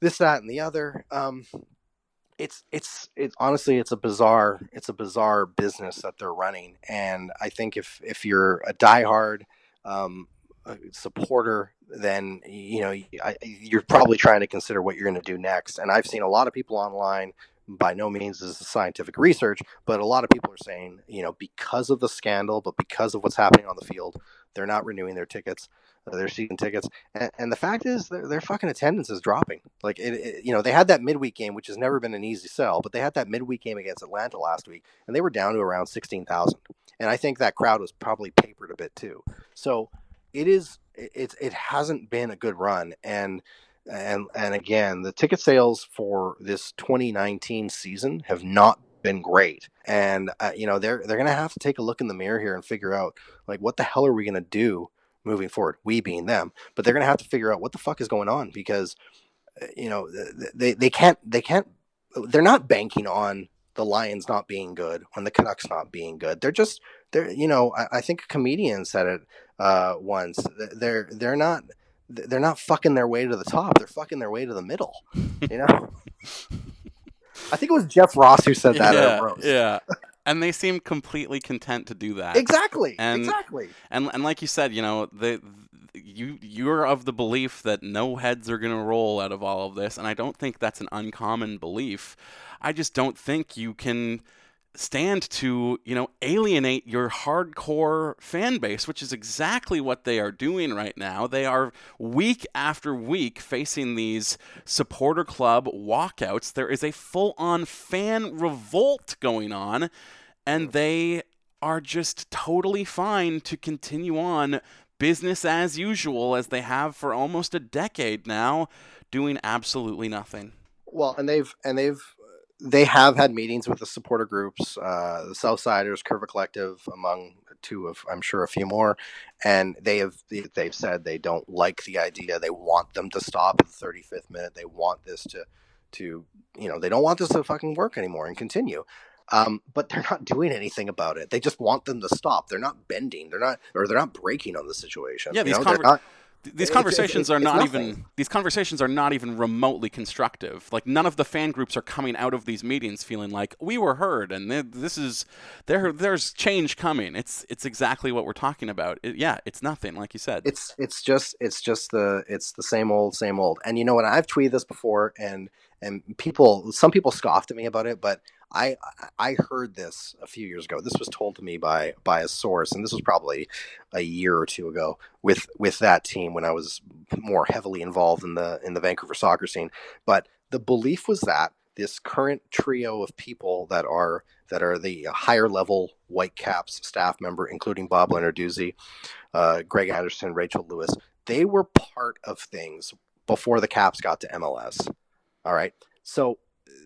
this that and the other. Um, it's it's it's honestly it's a bizarre it's a bizarre business that they're running and i think if if you're a diehard um, supporter then you know you're probably trying to consider what you're going to do next and i've seen a lot of people online by no means is scientific research, but a lot of people are saying, you know, because of the scandal, but because of what's happening on the field, they're not renewing their tickets, uh, their season tickets, and, and, the fact is, their, their fucking attendance is dropping. Like, it, it, you know, they had that midweek game, which has never been an easy sell, but they had that midweek game against Atlanta last week, and they were down to around sixteen thousand, and I think that crowd was probably papered a bit too. So, it is, it, it hasn't been a good run, and and and again, the ticket sales for this 2019 season have not been great. And uh, you know, they're they're going to have to take a look in the mirror here and figure out like what the hell are we going to do moving forward? We being them, but they're going to have to figure out what the fuck is going on because uh, you know, they they can't they can't they're not banking on the Lions not being good, on the Canucks not being good. They're just they're you know I, I think a comedian said it uh, once. They're they're not they're not fucking their way to the top. They're fucking their way to the middle. You know. I think it was Jeff Ross who said that. Yeah, yeah. and they seem completely content to do that. Exactly. And, exactly. And and like you said, you know, the you you're of the belief that no heads are going to roll out of all of this, and I don't think that's an uncommon belief. I just don't think you can stand to, you know, alienate your hardcore fan base, which is exactly what they are doing right now. They are week after week facing these supporter club walkouts. There is a full on fan revolt going on, and they are just totally fine to continue on business as usual as they have for almost a decade now, doing absolutely nothing. Well, and they've and they've they have had meetings with the supporter groups, uh, the Southsiders, Curva Collective, among two of I'm sure a few more, and they have they've said they don't like the idea. They want them to stop at the 35th minute. They want this to to you know they don't want this to fucking work anymore and continue. Um, but they're not doing anything about it. They just want them to stop. They're not bending. They're not, or they're not breaking on the situation. Yeah, these you know? conver- not, these conversations it's, it's, are not even these conversations are not even remotely constructive. Like none of the fan groups are coming out of these meetings feeling like we were heard and this is there. There's change coming. It's it's exactly what we're talking about. It, yeah, it's nothing like you said. It's it's just it's just the it's the same old same old. And you know what? I've tweeted this before, and and people some people scoffed at me about it, but I I heard this a few years ago. This was told to me by by a source, and this was probably a year or two ago with with that team when I was more heavily involved in the in the Vancouver soccer scene. But the belief was that this current trio of people that are that are the higher level Whitecaps staff member, including Bob Lenarduzzi, uh, Greg Anderson, Rachel Lewis, they were part of things before the Caps got to MLS. All right, so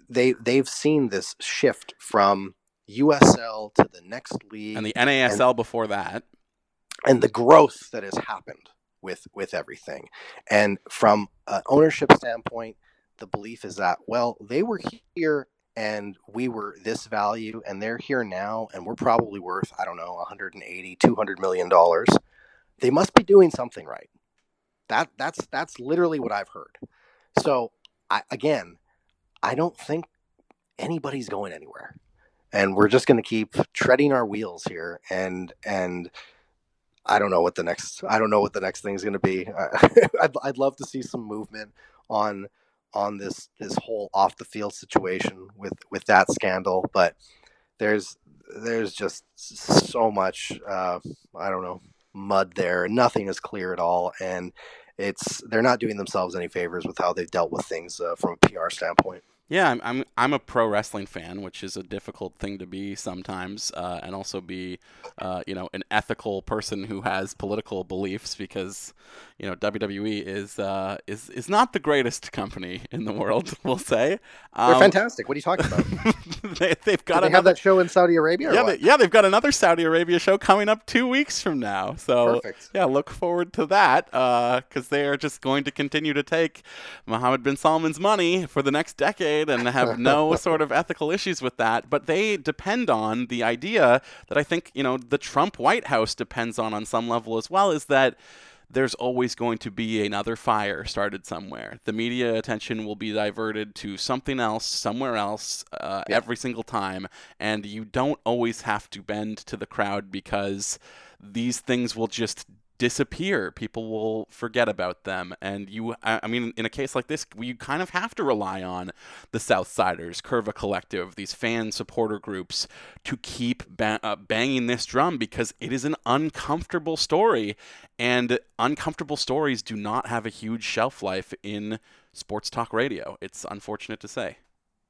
they they've seen this shift from USL to the next league and the NASL and, before that, and the growth that has happened with with everything. And from an ownership standpoint, the belief is that well, they were here and we were this value and they're here now and we're probably worth i don't know 180 200 million dollars. They must be doing something right. That that's that's literally what i've heard. So I, again I don't think anybody's going anywhere. And we're just going to keep treading our wheels here and and I don't know what the next I don't know what the next thing is going to be. I'd, I'd love to see some movement on on this this whole off the field situation with with that scandal, but there's there's just so much uh, I don't know mud there. Nothing is clear at all, and it's they're not doing themselves any favors with how they've dealt with things uh, from a PR standpoint. Yeah, I'm, I'm I'm a pro wrestling fan, which is a difficult thing to be sometimes, uh, and also be, uh, you know, an ethical person who has political beliefs because, you know, WWE is uh, is is not the greatest company in the world. We'll say um, they're fantastic. What are you talking about? they, have got. Do they another, have that show in Saudi Arabia. yeah, they, yeah, they've got another Saudi Arabia show coming up two weeks from now. So Perfect. yeah, look forward to that because uh, they are just going to continue to take Mohammed bin Salman's money for the next decade and have no sort of ethical issues with that. But they depend on the idea that I think, you know, the Trump White House depends on on some level as well is that there's always going to be another fire started somewhere. The media attention will be diverted to something else, somewhere else, uh, yeah. every single time. And you don't always have to bend to the crowd because these things will just disappear. People will forget about them. And you, I mean, in a case like this, you kind of have to rely on the Southsiders, Curva Collective, these fan supporter groups to keep ba- uh, banging this drum because it is an uncomfortable story. And uncomfortable stories do not have a huge shelf life in sports talk radio. It's unfortunate to say.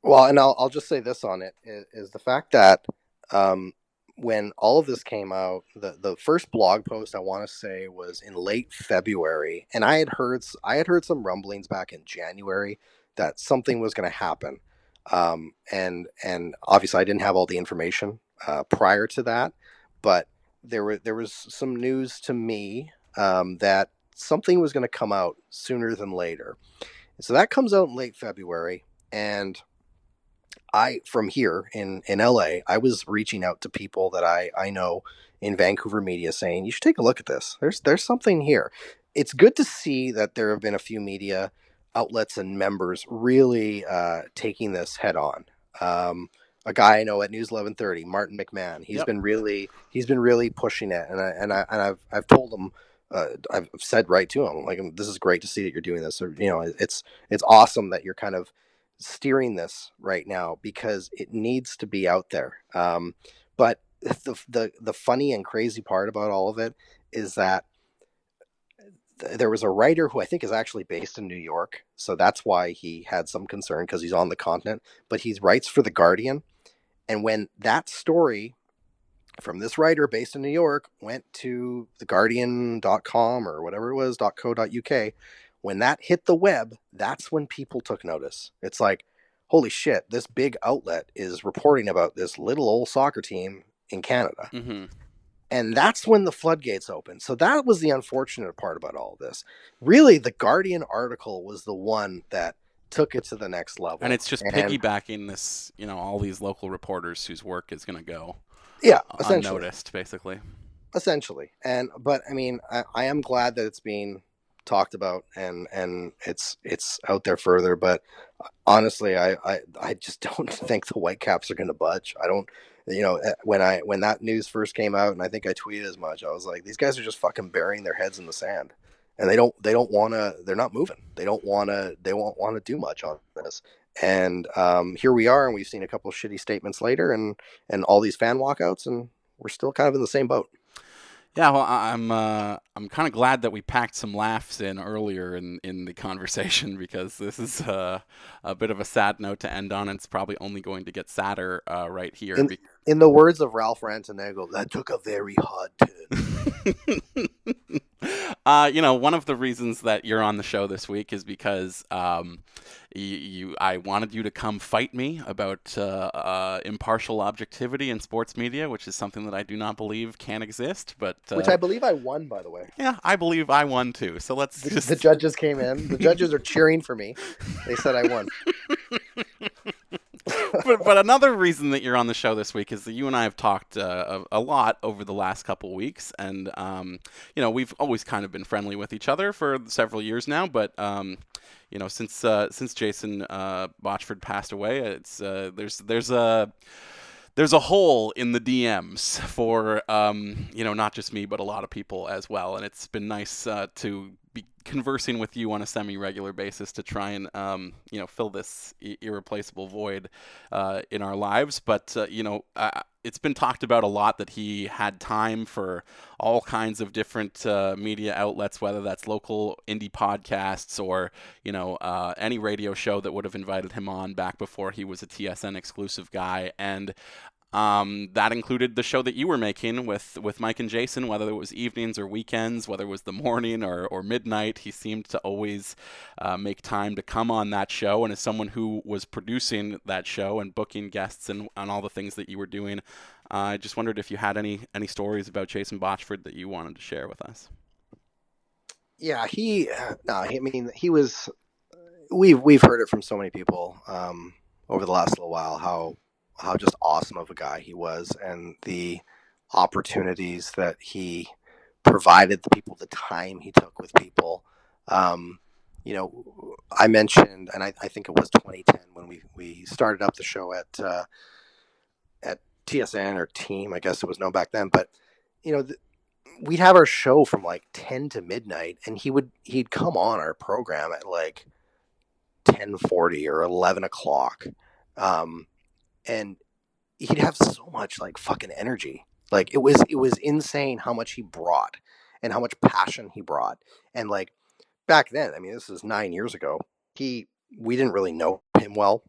Well, and I'll, I'll just say this on it is, is the fact that um, when all of this came out, the the first blog post I want to say was in late February, and I had heard I had heard some rumblings back in January that something was going to happen, um, and and obviously I didn't have all the information uh, prior to that, but there were there was some news to me um, that something was going to come out sooner than later, so that comes out in late February, and I from here in in LA, I was reaching out to people that I I know in Vancouver media saying you should take a look at this. There's there's something here. It's good to see that there have been a few media outlets and members really uh, taking this head on. Um, a guy I know at News 1130, Martin McMahon. He's yep. been really he's been really pushing it, and I and I and I've I've told him. Uh, I've said right to him, like, this is great to see that you're doing this. Or, you know, it's it's awesome that you're kind of steering this right now because it needs to be out there. Um, but the, the the funny and crazy part about all of it is that th- there was a writer who I think is actually based in New York, so that's why he had some concern because he's on the continent. But he writes for the Guardian, and when that story from this writer based in New York went to the Guardian.com or whatever it was .co.uk, when that hit the web, that's when people took notice. It's like, holy shit, this big outlet is reporting about this little old soccer team in Canada. Mm-hmm. And that's when the floodgates opened. So that was the unfortunate part about all this. Really, the Guardian article was the one that took it to the next level. And it's just And- piggybacking this, you know, all these local reporters whose work is going to go Yeah, essentially. unnoticed, basically. essentially and but i mean I, I am glad that it's being talked about and and it's it's out there further but honestly i i, I just don't think the whitecaps are going to budge. I don't you know eh, when i when that news first came out and i think i tweeted as much i was like these guys are just fucking burying their heads in the sand and they don't they don't want to they're not moving. They don't want to they won't want to do much on this. And um, here we are and we've seen a couple shitty statements later and and all these fan walkouts and we're still kind of in the same boat Yeah, well, I- I'm uh, I'm kind of glad that we packed some laughs in earlier in, in the conversation because this is uh, a bit of a sad note to end on. and It's probably only going to get sadder uh, right here. In- in the words of Ralph Rantignago, that took a very hard turn. uh, you know, one of the reasons that you're on the show this week is because um, you, you I wanted you to come fight me about uh, uh, impartial objectivity in sports media, which is something that I do not believe can exist. But uh, Which I believe I won, by the way. yeah, I believe I won too. So let's The, just the judges came in. The judges are cheering for me. They said I won. but, but another reason that you're on the show this week is that you and I have talked uh, a, a lot over the last couple weeks, and um, you know we've always kind of been friendly with each other for several years now. But um, you know since uh, since Jason uh, Botchford passed away, it's uh, there's there's a there's a hole in the DMs for um, you know not just me but a lot of people as well, and it's been nice uh, to be conversing with you on a semi-regular basis to try and um, you know fill this I- irreplaceable void uh, in our lives. But uh, you know, it's been talked about a lot that he had time for all kinds of different uh, media outlets, whether that's local indie podcasts or you know uh, any radio show that would have invited him on back before he was a TSN exclusive guy, and um, that included the show that you were making with, with Mike and Jason, whether it was evenings or weekends, whether it was the morning or, or midnight. He seemed to always uh, make time to come on that show. And as someone who was producing that show and booking guests and, and all the things that you were doing, uh, I just wondered if you had any, any stories about Jason Botchford that you wanted to share with us. Yeah, he. Uh, no, I mean, he was. We've we've heard it from so many people um, over the last little while how how just awesome of a guy he was, and the opportunities that he provided the people, the time he took with people. Um, you know, I mentioned, and I, I think it was 2010 when we we started up the show at uh, at TSN or Team, I guess it was known back then, but you know. We'd have our show from like 10 to midnight and he would he'd come on our program at like 1040 or 11 o'clock um and he'd have so much like fucking energy. Like it was it was insane how much he brought and how much passion he brought. And like back then i mean this is nine years ago he we didn't really know him well.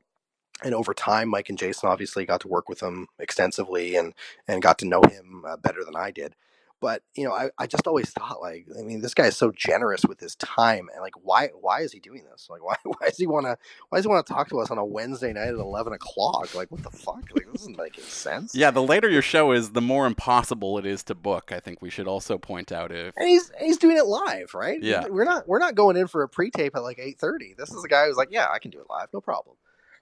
And over time mike and jason obviously got to work with him extensively and and got to know him uh, better than i did but you know I, I just always thought like i mean this guy is so generous with his time and like why why is he doing this? Like why why does he want to why does he want to talk to us on a wednesday night at 11 o'clock? Like what the fuck? Like this doesn't make any sense. Yeah, the later your show is, the more impossible it is to book. I think we should also point out if and he's he's doing it live right? Yeah. we're not we're not going in for a pre-tape at like 8.30 this is a guy who's like yeah i can do it live no problem.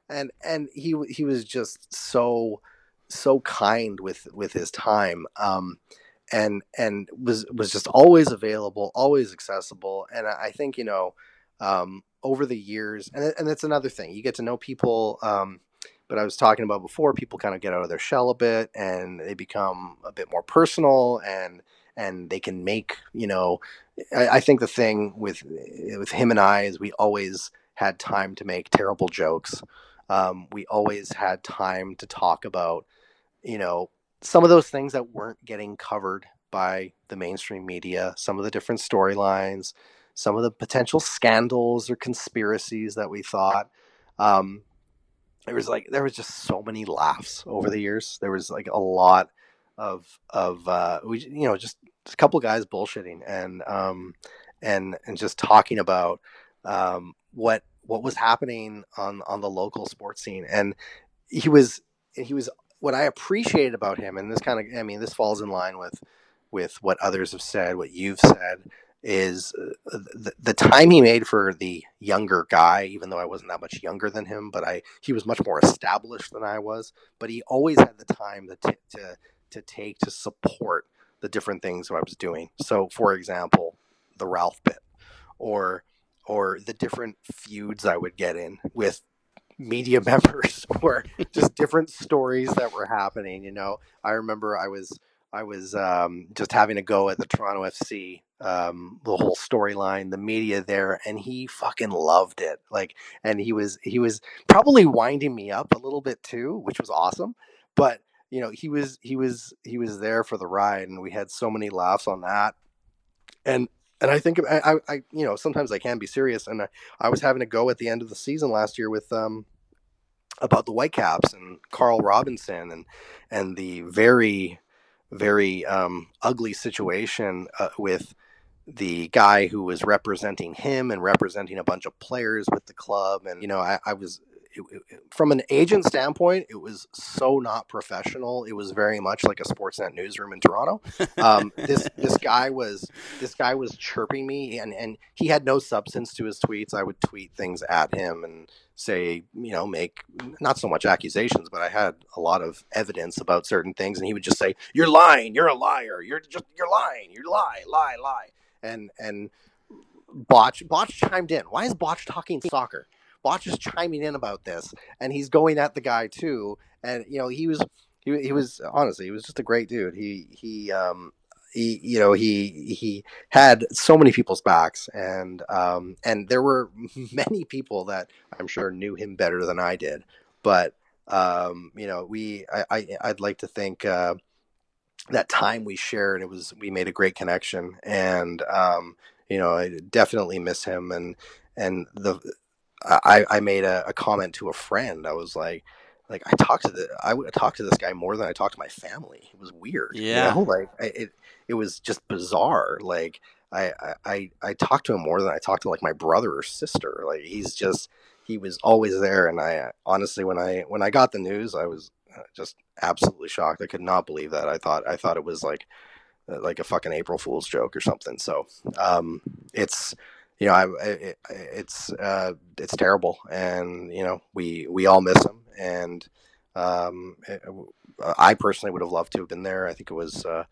And and he he was just so so kind with with his time. Um and and was was just always available always accessible and i think you know um over the years and and that's another thing you get to know people um but I was talking about before, people kind of get out of their shell a bit and they become a bit more personal and and they can make you know I, I think the thing with with him and I is we always had time to make terrible jokes. Um, we always had time to talk about, you know, some of those things that weren't getting covered by the mainstream media, some of the different storylines, some of the potential scandals or conspiracies that we thought. Um, there was like there was just so many laughs over the years. There was like a lot of of uh, we you know just, just a couple guys bullshitting and um, and and just talking about um, what what was happening on on the local sports scene. And he was he was what I appreciated about him, and this kind of I mean this falls in line with with what others have said, what you've said, is uh, the, the time he made for the younger guy even though i wasn't that much younger than him but i he was much more established than i was but he always had the time to, to to take to support the different things i was doing. So for example the ralph bit or or the different feuds i would get in with media members or just different stories that were happening you know i remember i was I was um, just having a go at the Toronto FC, um, the whole storyline, the media there, and he fucking loved it. Like, and he was he was probably winding me up a little bit too, which was awesome. But you know, he was he was he was there for the ride, and we had so many laughs on that. And and I think I, I you know sometimes I can be serious, and I, I was having a go at the end of the season last year with um about the Whitecaps and Carl Robinson and and the very very um, ugly situation uh, with the guy who was representing him and representing a bunch of players with the club. And, you know, I, I was, it, it, from an agent standpoint, it was so not professional. It was very much like a Sportsnet newsroom in Toronto. Um, this this guy was this guy was chirping me, and and he had no substance to his tweets. I would tweet things at him and say, you know, make not so much accusations, but I had a lot of evidence about certain things, and he would just say, "You're lying. You're a liar. You're just you're lying. You lie, lie, lie." And and Botch Botch chimed in. Why is Botch talking soccer? Botch is chiming in about this, and he's going at the guy too. And you know, he was he, he was honestly he was just a great dude. He he um he, you know, he he had so many people's backs, and um, and there were many people that I'm sure knew him better than I did. But um, you know, we I, I would like to think uh, that time we shared it was we made a great connection, and um, you know, I definitely miss him, and and the I I made a, a comment to a friend. I was like like I talked to the I would talk to this guy more than I talked to my family. It was weird. Yeah. You know? Like it it was just bizarre. Like I, I I talked to him more than I talked to like my brother or sister. Like he's just he was always there. And I honestly when I when I got the news, I was uh, just absolutely shocked. I could not believe that. I thought I thought it was like uh, like a fucking April Fool's joke or something. So um, it's you know, I, it, it's uh, it's terrible, and you know, we we all miss him, and um, it, I personally would have loved to have been there. I think it was uh,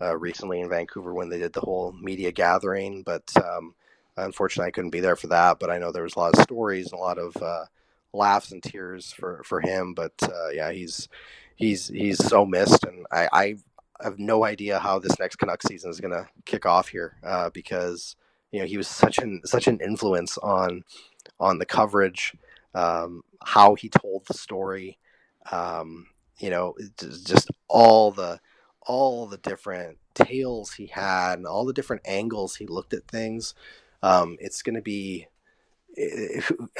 uh, recently in Vancouver when they did the whole media gathering, but um, unfortunately, I couldn't be there for that. But I know there was a lot of stories and a lot of uh, laughs and tears for for him. But uh, yeah, he's he's he's so missed, and I, I have no idea how this next Canucks season is going to kick off here uh, because you know he was such an such an influence on on the coverage, um, how he told the story, um, you know, just all the all the different tales he had and all the different angles he looked at things. Um, it's going to be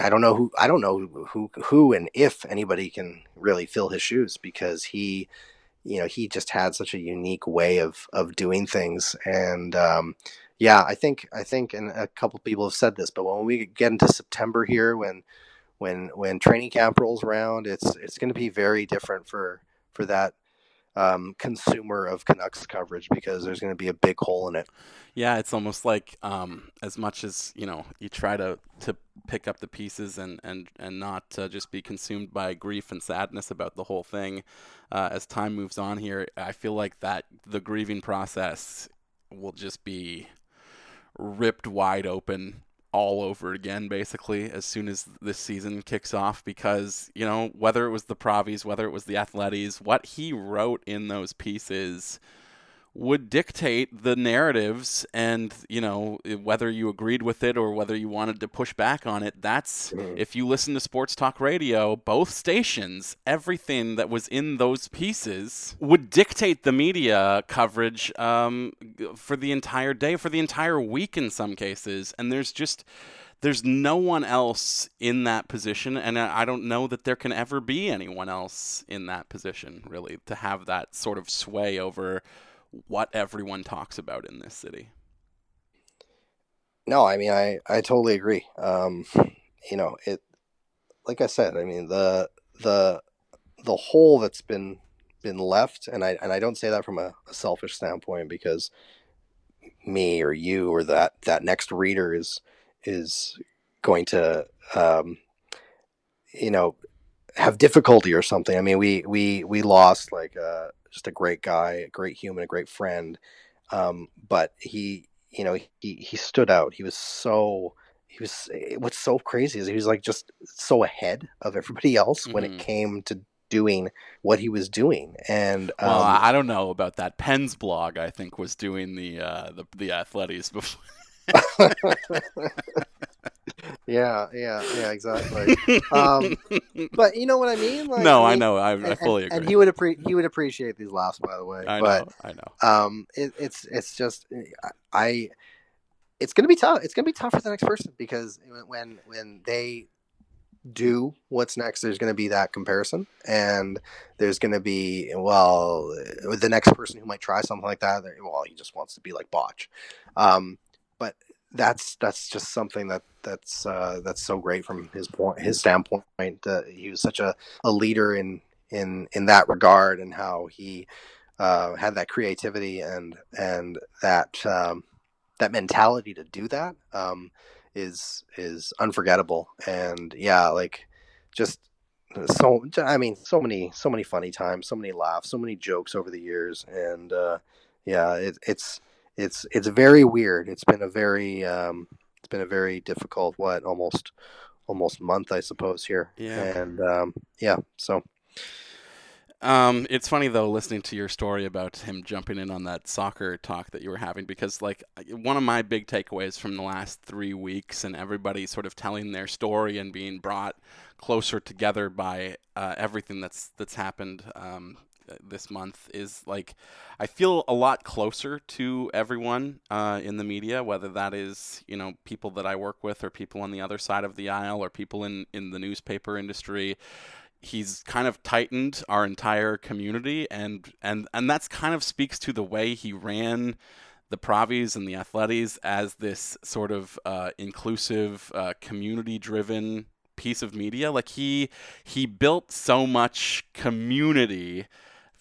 I don't know who I don't know who who and if anybody can really fill his shoes because he you know he just had such a unique way of of doing things and um, yeah, I think I think, and a couple people have said this, but when we get into September here, when when when training camp rolls around, it's it's going to be very different for for that um, consumer of Canucks coverage because there's going to be a big hole in it. Yeah, it's almost like um, as much as you know, you try to to pick up the pieces and and and not uh, just be consumed by grief and sadness about the whole thing. Uh, as time moves on here, I feel like that the grieving process will just be ripped wide open all over again basically as soon as this season kicks off because you know whether it was the Provies whether it was the Athletes what he wrote in those pieces would dictate the narratives and you know whether you agreed with it or whether you wanted to push back on it. That's Mhm. if you listen to sports talk radio both stations everything that was in those pieces would dictate the media coverage um, for the entire day for the entire week in some cases. And there's just there's no one else in that position. And I don't know that there can ever be anyone else in that position really to have that sort of sway over what everyone talks about in this city. No, I mean I I totally agree. Um, you know, it like I said, I mean the the the hole that's been been left, and I and I don't say that from a, a selfish standpoint because me or you or that that next reader is is going to um, you know have difficulty or something. I mean, we we we lost like uh, just a great guy, a great human, a great friend, um, but he you know he he stood out. He was so he was what's so crazy is he was like just so ahead of everybody else when Mhm. it came to doing what he was doing and um, Well, I don't know about that. Penn's blog, I think, was doing the uh, the the athletics before. yeah yeah yeah exactly um but you know what i mean like no, I mean, know. I, I fully and, agree. and he would appre- he would appreciate these laughs by the way I but know. I know. um it, it's it's just i it's gonna be tough it's gonna be tough for the next person because when when they do what's next there's gonna be that comparison and there's gonna be well the next person who might try something like that well he just wants to be like botch um but that's that's just something that that's uh that's so great from his point his standpoint uh, he was such a, a leader in in in that regard and how he uh, had that creativity and and that um, that mentality to do that um, is is unforgettable. And yeah, like just so I mean, so many so many funny times, so many laughs, so many jokes over the years, and uh, yeah, it, it's it's it's very weird. It's been a very um, it's been a very difficult what almost almost month I suppose here. Yeah. And um, yeah, so Um, it's funny though listening to your story about him jumping in on that soccer talk that you were having because like one of my big takeaways from the last three weeks and everybody sort of telling their story and being brought closer together by uh, everything that's that's happened um, this month is like I feel a lot closer to everyone uh, in the media, whether that is you know people that I work with or people on the other side of the aisle or people in in the newspaper industry he's kind of tightened our entire community and and and that's kind of speaks to the way he ran the Provies and the Athletes as this sort of uh, inclusive, uh, community-driven piece of media. Like he he built so much community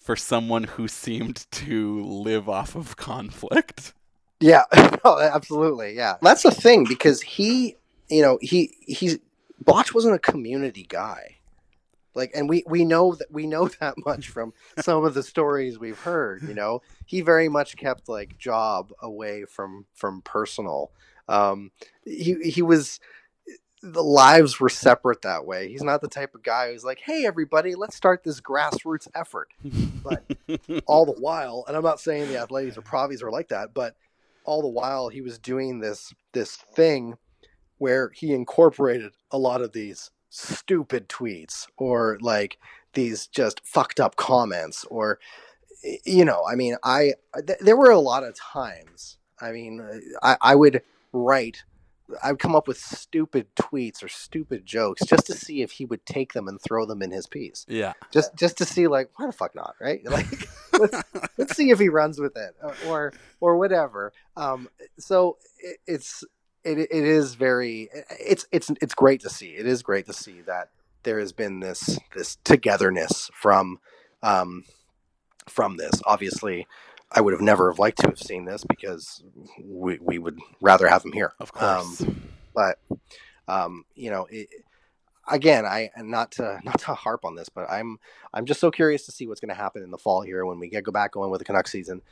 for someone who seemed to live off of conflict. Yeah, absolutely. Yeah, that's the thing because he, you know, he he's Botch wasn't a community guy. Like, and we we know that we know that much from some of the stories we've heard. You know, he very much kept like job away from from personal. Um, he he was the lives were separate that way. He's not the type of guy who's like, "Hey, everybody, let's start this grassroots effort." But all the while, and I'm not saying the Athletics or Provies are like that, but all the while he was doing this this thing where he incorporated a lot of these stupid tweets or like these just fucked up comments or you know i mean i th- there were a lot of times i mean I, I would write i'd come up with stupid tweets or stupid jokes just to see if he would take them and throw them in his piece. Yeah. just just to see like why the fuck not right? Like let's, let's see if he runs with it or or, or whatever. Um so it, it's it, it is very it's it's it's great to see. It is great to see that there has been this this togetherness from um from this. Obviously i would have never have liked to have seen this because we, we would rather have him here Of course. but um, you know, it, again, I and not to not to harp on this, but I'm I'm just so curious to see what's going to happen in the fall here when we get go back going with the Canucks season,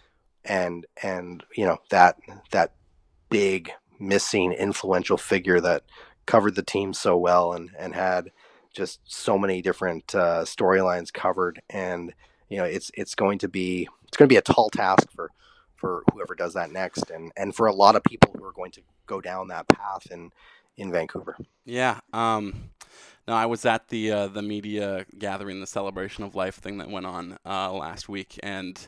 and and you know that that big missing influential figure that covered the team so well and and had just so many different uh, storylines covered, and you know it's it's going to be it's going to be a tall task for for whoever does that next, and and for a lot of people who are going to go down that path in in Vancouver. Yeah. Um, no, I was at the uh, the media gathering, the celebration of life thing that went on uh, last week, and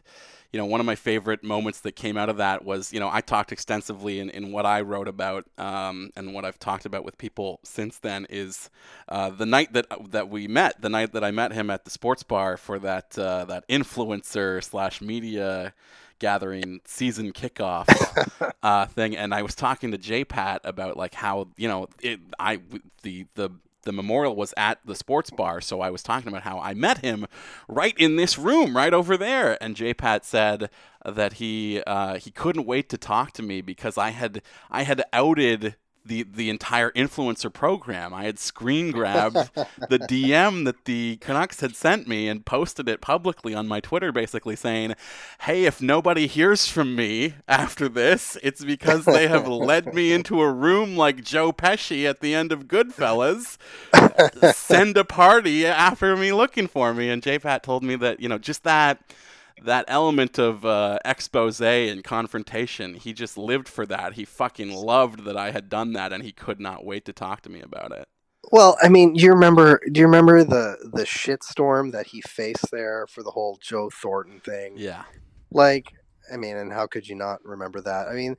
you know, one of my favorite moments that came out of that was, you know, I talked extensively in, in what I wrote about um, and what I've talked about with people since then is uh, the night that that we met, the night that I met him at the sports bar for that uh, that influencer slash media gathering season kickoff uh, thing, and I was talking to J Pat about like how you know it, I the the the memorial was at the sports bar, so I was talking about how I met him right in this room, right over there. And J Pat said that he uh, he couldn't wait to talk to me because I had I had outed the the entire influencer program. I had screen grabbed the DM that the Canucks had sent me and posted it publicly on my Twitter, basically saying, "Hey, if nobody hears from me after this, it's because they have led me into a room like Joe Pesci at the end of Goodfellas. Send a party after me looking for me." And J Pat told me that you know just that that element of uh, expose and confrontation, he just lived for that. He fucking loved that I had done that, and he could not wait to talk to me about it. Well, I mean, do you remember? Do you remember the the shitstorm that he faced there for the whole Joe Thornton thing? Yeah. Like, I mean, and how could you not remember that? I mean,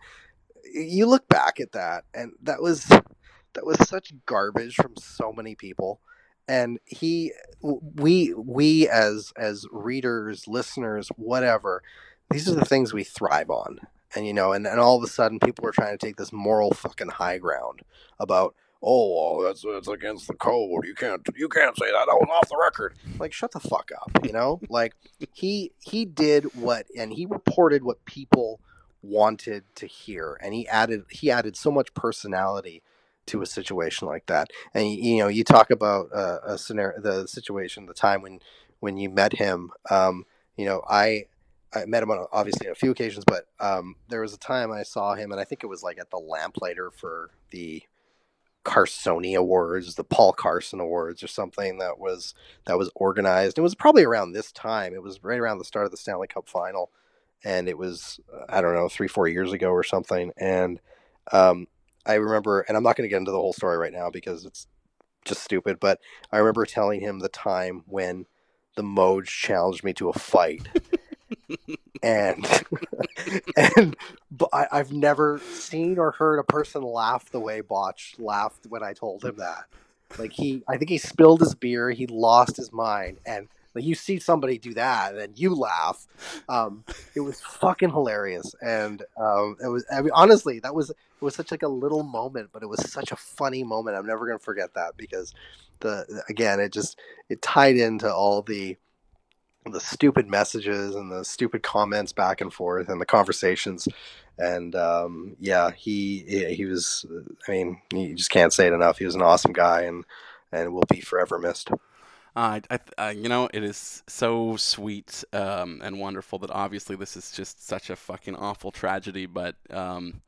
you look back at that, and that was that was such garbage from so many people and he we we as as readers listeners whatever these are the things we thrive on. And you know and, and all of a sudden people are trying to take this moral fucking high ground about oh that's that's against the code. You can't you can't say that that was off the record. Like shut the fuck up you know? Like he he did what and he reported what people wanted to hear and he added he added so much personality to a situation like that. And you know, you talk about uh, a scenario, the situation, the time when when you met him. Um, you know, I I met him on obviously on a few occasions, but um, there was a time I saw him, and I think it was like at the Lamplighter for the Carsoni Awards, the Paul Carson Awards, or something that was that was organized. It was probably around this time. It was right around the start of the Stanley Cup Final, and it was I don't know three four years ago or something. And um, I remember, and I'm not going to get into the whole story right now because it's just stupid, but I remember telling him the time when the Moj challenged me to a fight. and and but I, I've never seen or heard a person laugh the way Botch laughed when I told him that. Like he, I think he spilled his beer, he lost his mind, and like you see somebody do that, and you laugh. Um, it was fucking hilarious, and um, it was. I mean, honestly, that was it was such like a little moment, but it was such a funny moment. I'm never gonna forget that because the again, it just it tied into all the the stupid messages and the stupid comments back and forth and the conversations and um, yeah he he was i mean you just can't say it enough he was an awesome guy and and will be forever missed uh, I, uh, you know, it is so sweet um, and wonderful that obviously this is just such a fucking awful tragedy, but um,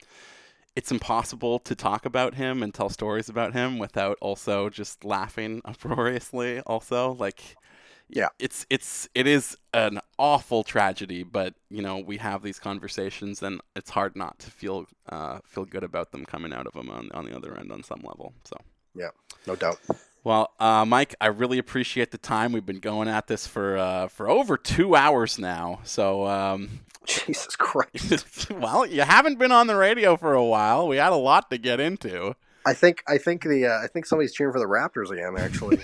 it's impossible to talk about him and tell stories about him without also just laughing uproariously. Also, like, yeah, it's it's it is an awful tragedy, but you know we have these conversations, and it's hard not to feel uh, feel good about them coming out of them on on the other end on some level. So yeah, no doubt. Well, uh, Mike, I really appreciate the time. We've been going at this for uh, for over two hours now. So, um, Jesus Christ. well, you haven't been on the radio for a while. We had a lot to get into. I think I think the uh, I think somebody's cheering for the Raptors again. Actually,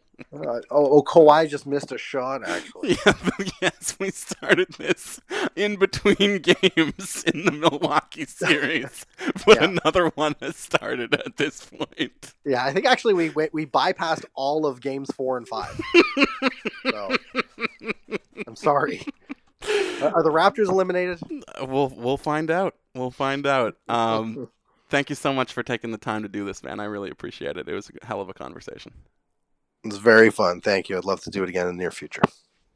uh, oh, oh, Kawhi just missed a shot. Actually, yeah, yes, we started this in between games in the Milwaukee series, but yeah. another one has started at this point. Yeah, I think actually we we bypassed all of games four and five. so, I'm sorry. Are the Raptors eliminated? We'll we'll find out. We'll find out. Um, thank you so much for taking the time to do this, man. I really appreciate it. It was a hell of a conversation. It was very fun. Thank you. I'd love to do it again in the near future.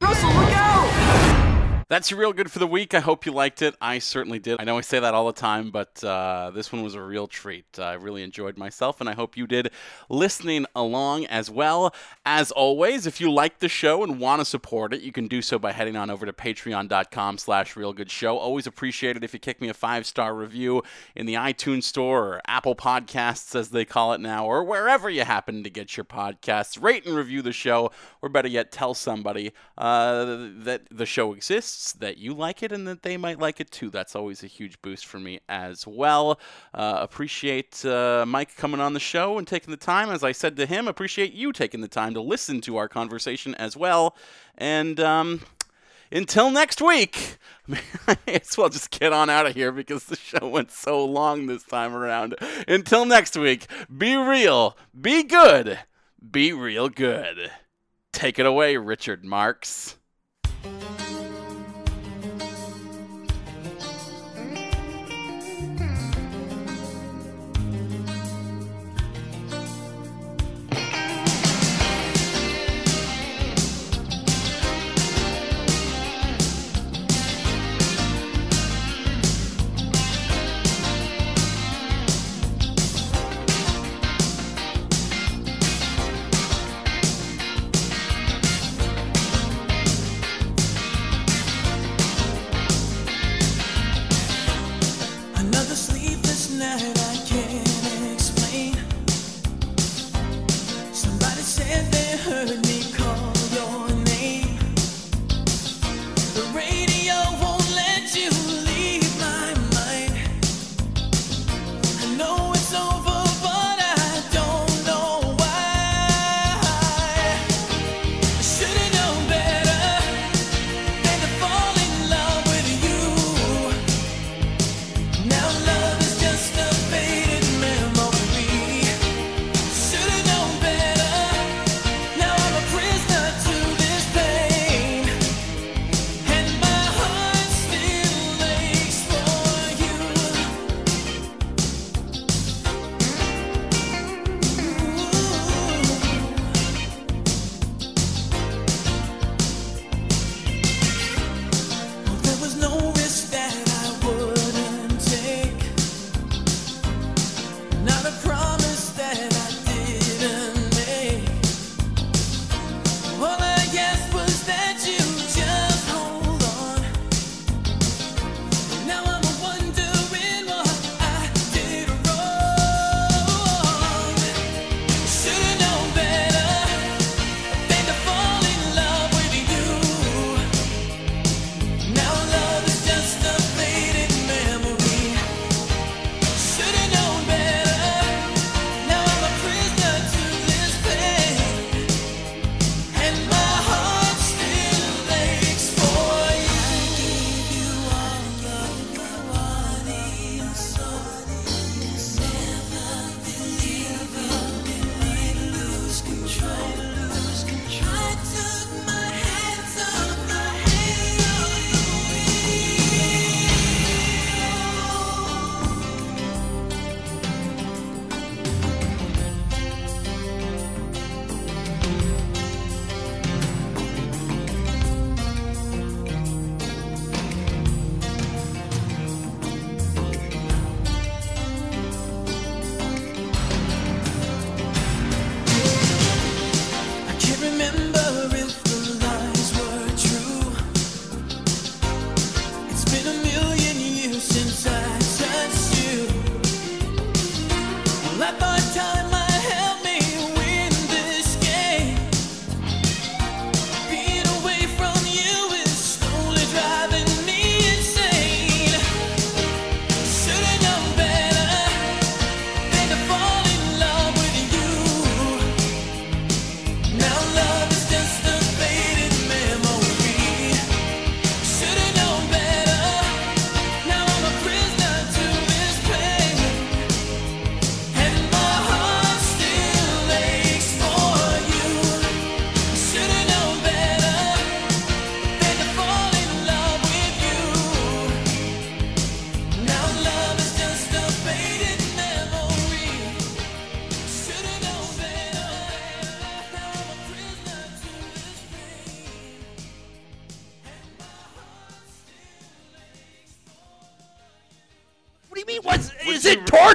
Russell, look out! That's real good for the week. I hope you liked it. I certainly did. I know I say that all the time, but uh, this one was a real treat. I really enjoyed myself, and I hope you did listening along as well. As always, if you like the show and want to support it, you can do so by heading on over to patreon.com slash realgoodshow. Always appreciate it if you kick me a five-star review in the iTunes Store or Apple Podcasts, as they call it now, or wherever you happen to get your podcasts. Rate and review the show, or better yet, tell somebody uh, that the show exists that you like it and that they might like it too. That's always a huge boost for me as well. Uh, appreciate uh, Mike coming on the show and taking the time. As I said to him, appreciate you taking the time to listen to our conversation as well. And um, until next week, I may as well just get on out of here because the show went so long this time around. Until next week, be real, be good, be real good. Take it away, Richard Marx.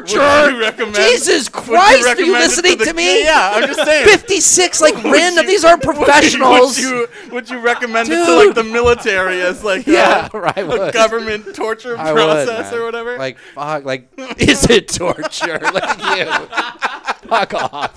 It you- Would you recommend? Jesus would Christ, are you listening the- to me? Yeah, I'm just saying. 56, like Would random. you- These aren't would professionals. Would you, would you recommend it to like the military as like Yeah, a, right, a would. government torture I process man. or whatever? Like, fuck, like, is it torture? like you. Fuck off.